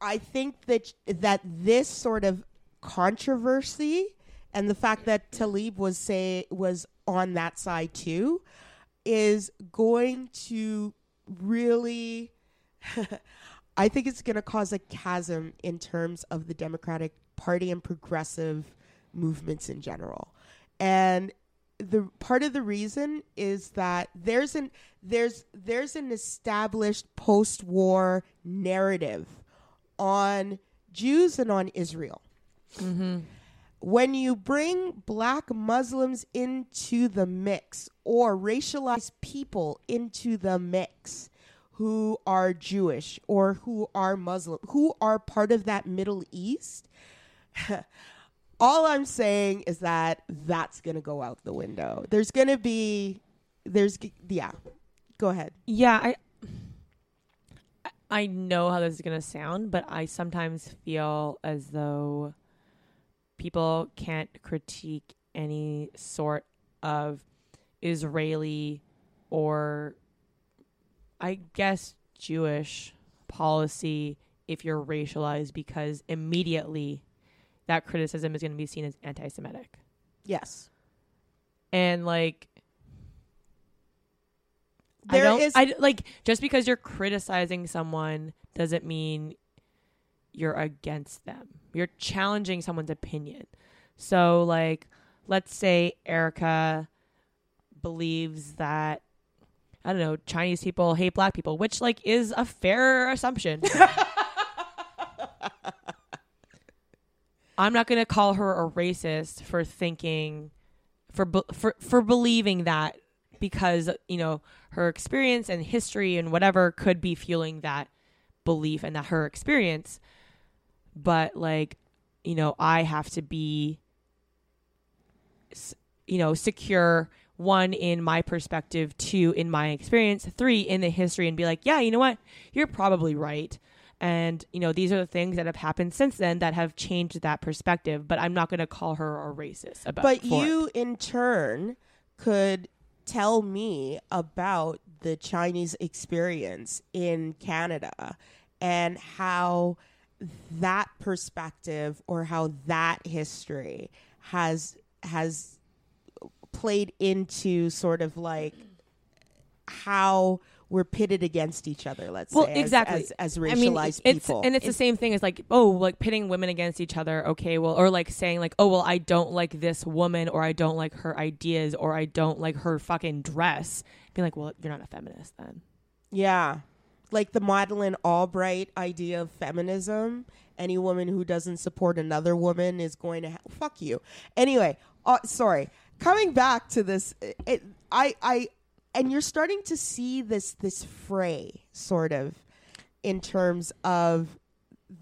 I think that that this sort of controversy and the fact that Tlaib was say was on that side too is going to really *laughs* I think it's going to cause a chasm in terms of the Democratic Party and progressive movements in general. And the part of the reason is that there's an there's there's an established post-war narrative on Jews and on Israel. Mm-hmm. When you bring black Muslims into the mix or racialized people into the mix who are Jewish or who are Muslim, who are part of that Middle East, *laughs* all I'm saying is that that's going to go out the window. There's going to be, there's, yeah, go ahead. Yeah, I I know how this is going to sound, but I sometimes feel as though people can't critique any sort of Israeli or I guess Jewish policy if you're racialized because immediately that criticism is going to be seen as anti Semitic. Yes. And like There I don't is- I like just because you're criticizing someone doesn't mean you're against them. You're challenging someone's opinion. So like let's say Erica believes that I don't know, Chinese people hate black people, which like is a fair assumption. *laughs* I'm not going to call her a racist for thinking for for for believing that because you know her experience and history and whatever could be fueling that belief and that her experience but like you know I have to be you know secure one in my perspective, two in my experience, three in the history, and be like, yeah, you know what, you're probably right. And you know these are the things that have happened since then that have changed that perspective. But I'm not going to call her a racist about. But for it. you, in turn, could tell me about the Chinese experience in Canada and how that perspective or how that history has has played into sort of like how we're pitted against each other. Let's Well, say as- exactly. as, as, I mean, racialized it's, people. and it's the same thing as like, oh, like pitting women against each other. Okay, well, or like saying like, oh, well, I don't like this woman, or I don't like her ideas, or I don't like her fucking dress. Being like, well, you're not a feminist then. Yeah. Like the Madeleine Albright idea of feminism. Any woman who doesn't support another woman is going to ha- fuck you. Anyway, uh, sorry. Coming back to this, it, I, I, and you're starting to see this this fray sort of in terms of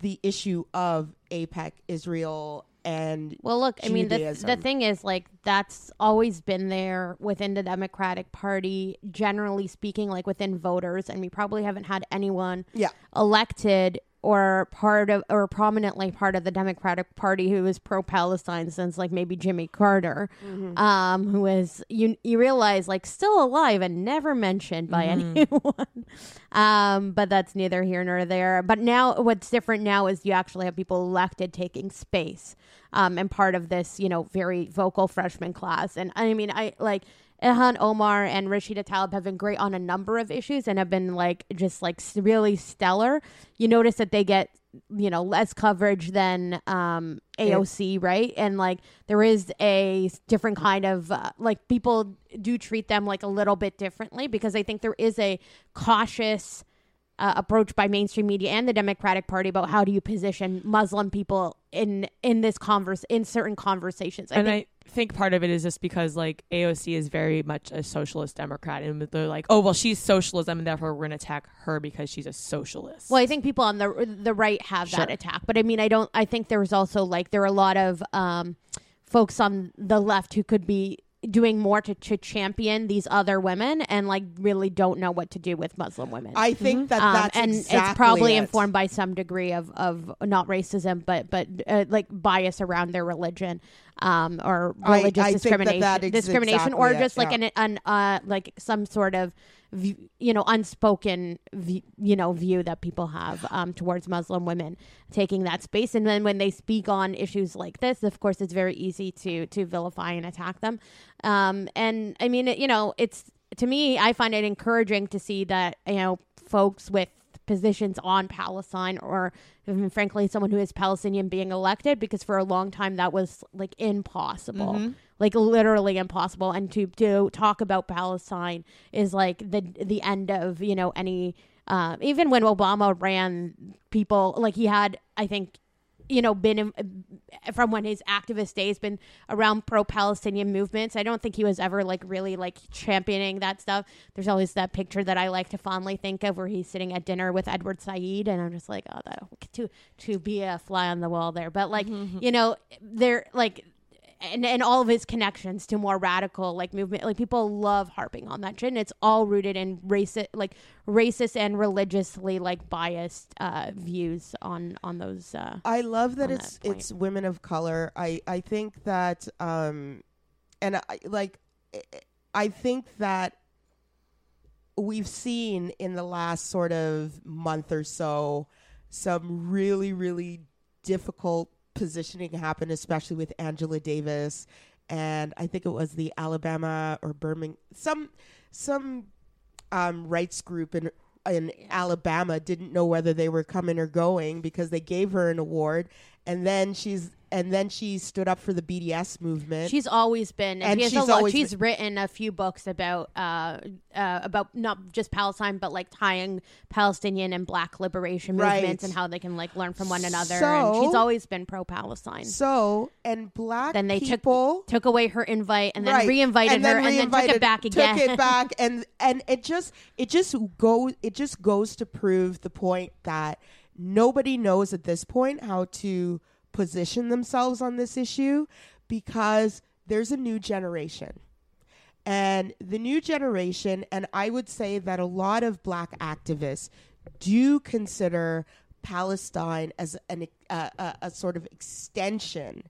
the issue of AIPAC, Israel, and Well, look, I mean, the, the thing is, like, that's always been there within the Democratic Party, generally speaking, like within voters. And we probably haven't had anyone yeah, elected or part of or prominently part of the Democratic Party who is pro Palestine since like maybe Jimmy Carter, um, who is you you realize like still alive and never mentioned by anyone. *laughs* um, but that's neither here nor there. But now what's different now is you actually have people elected taking space, um, and part of this you know very vocal freshman class. And I mean I like. Ilhan Omar and Rashida Tlaib have been great on a number of issues and have been like just like really stellar. You notice that they get you know less coverage than um, AOC, right? And like there is a different kind of uh, like people do treat them like a little bit differently because I think there is a cautious uh, approach by mainstream media and the Democratic Party about how do you position Muslim people in in this converse in certain conversations. I and think I think part of it is just because like AOC is very much a socialist Democrat, and they're like, oh, well, she's socialism, and therefore we're going to attack her because she's a socialist. Well, I think people on the the right have that attack, but I mean, I don't. I think there's also like there are a lot of um, folks on the left who could be doing more to, to champion these other women and like really don't know what to do with Muslim women. I think that Um, and exactly it's probably it. informed by some degree of, of not racism, but but uh, like bias around their religion um, or religious I that discrimination, that is discrimination, or exactly it, just like yeah. an, an uh, like some sort of view, you know unspoken view, you know view that people have um, towards Muslim women taking that space, and then when they speak on issues like this, of course, it's very easy to to vilify and attack them. Um, and I mean, it, you know, it's to me, I find it encouraging to see that you know folks with positions on Palestine or even frankly someone who is Palestinian being elected because for a long time that was like impossible. Like literally impossible. And to to talk about Palestine is like the the end of you know any uh, even when Obama ran people like he had I think you know been from when his activist days been around pro-palestinian movements. I don't think he was ever like really like championing that stuff. There's always that picture that i like to fondly think of where he's sitting at dinner with edward said and i'm just like oh that to to be a fly on the wall there. But like mm-hmm. you know they're like and, and all of his connections to more radical like movement like people love harping on that shit and it's all rooted in racist like racist and religiously like biased uh views on on those uh I love that it's that it's women of color. I I think that um and I like I- I think that we've seen in the last sort of month or so some really really difficult positioning happen especially with Angela Davis and I think it was the Alabama or Birmingham some some um, rights group in in Alabama didn't know whether they were coming or going because they gave her an award, and then she's and then she stood up for the BDS movement. She's always been, and, And she she's always She's written a few books about, uh, uh, about not just Palestine, but like tying Palestinian and Black liberation Right. movements and how they can like learn from one another. So- and she's always been pro-Palestine. so and black Then they took- people Took away her invite and then right, re-invited and then her, and then took re-invited- it back again. Took it back, and and it just it just goes it just goes to prove the point that nobody knows at this point how to position themselves on this issue because there's a new generation. And the new generation, and I would say that a lot of black activists do consider Palestine as an, uh, a, a sort of extension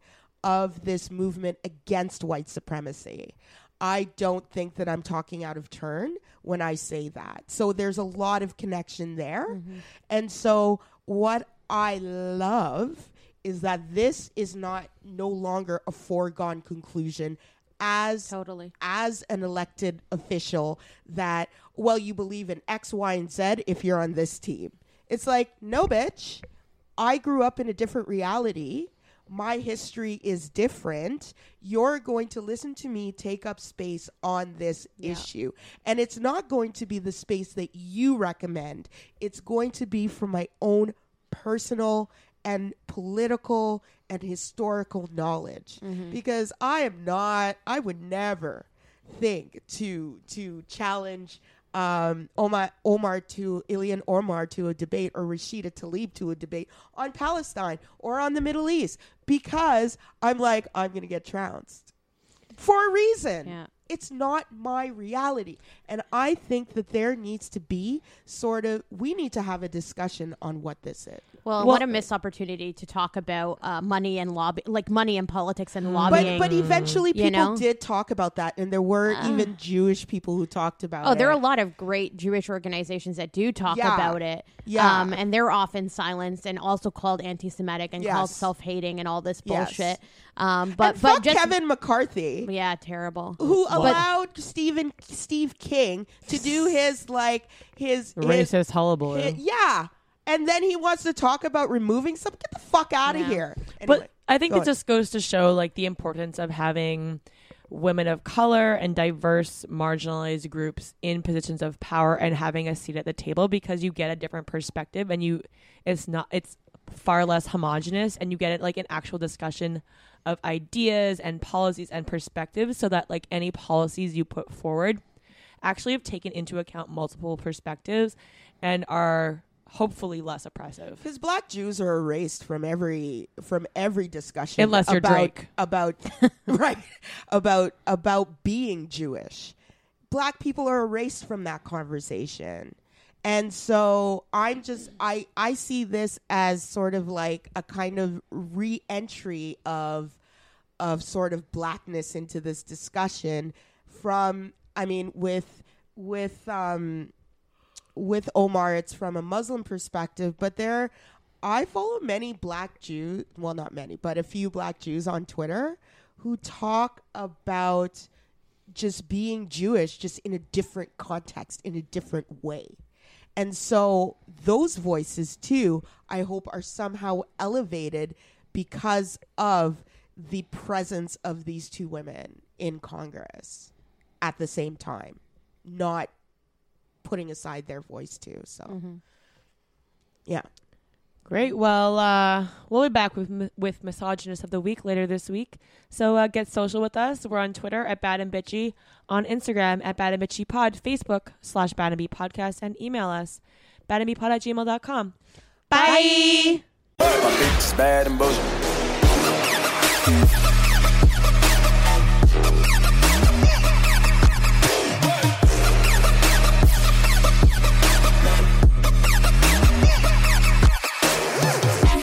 of this movement against white supremacy. I don't think that I'm talking out of turn when I say that. So there's a lot of connection there. Mm-hmm. And so what I love is that this is not no longer a foregone conclusion as Totally. as an elected official that well you believe in X, Y, and Z if you're on this team. It's like, no bitch. I grew up in a different reality. My history is different. You're going to listen to me take up space on this Yeah. issue. And it's not going to be the space that you recommend. It's going to be from my own personal and political and historical knowledge because I am not I would never think to to challenge um, Omar Omar to Ilhan Omar to a debate or Rashida Tlaib to a debate on Palestine or on the Middle East because I'm like I'm gonna get trounced for a reason. Yeah. It's not my reality. And I think that there needs to be sort of, we need to have a discussion on what this is. Well, Well- what a missed opportunity to talk about uh, money and lobby, like money and politics and But, lobbying. but eventually You people know? did talk about that. And there were Uh. even Jewish people who talked about Oh, it. Oh, there are a lot of great Jewish organizations that do talk Yeah. about it. Yeah. Um, and they're often silenced and also called anti Semitic and called self hating and all this Yes. bullshit. Um, but and but just Kevin McCarthy. yeah, terrible. Who But- allowed Stephen Steve King to do his like his, his Racist hullabaloo. hi- yeah, and then he wants to talk about removing some. Get the fuck out of Yeah. here. Anyway, But I think it just goes to show like the importance of having women of color and diverse marginalized groups in positions of power and having a seat at the table because you get a different perspective and you it's not it's far less homogenous and you get it like an actual discussion of ideas and policies and perspectives so that like any policies you put forward actually have taken into account multiple perspectives and are hopefully less oppressive. Because black Jews are erased from every from every discussion, Unless you're about, Drake. about *laughs* right about about being Jewish. Black people are erased from that conversation, and so I'm just I I see this as sort of like a kind of re-entry of of sort of blackness into this discussion from I mean with with um with Omar, it's from a Muslim perspective, but there, I follow many black Jews, well, not many, but a few black Jews on Twitter who talk about just being Jewish, just in a different context, in a different way. And so those voices, too, I hope are somehow elevated because of the presence of these two women in Congress at the same time, not putting aside their voice too. So, mm-hmm. yeah. Great. Well, uh, we'll be back with with misogynist of the week later this week. So uh, get social with us. We're on Twitter at Bad and Bitchy, on Instagram at Bad and Bitchy Pod, Facebook slash Bad and B Podcast, and email us badandbpod at gmail.com. Bye. Bye. My bitch is bad and.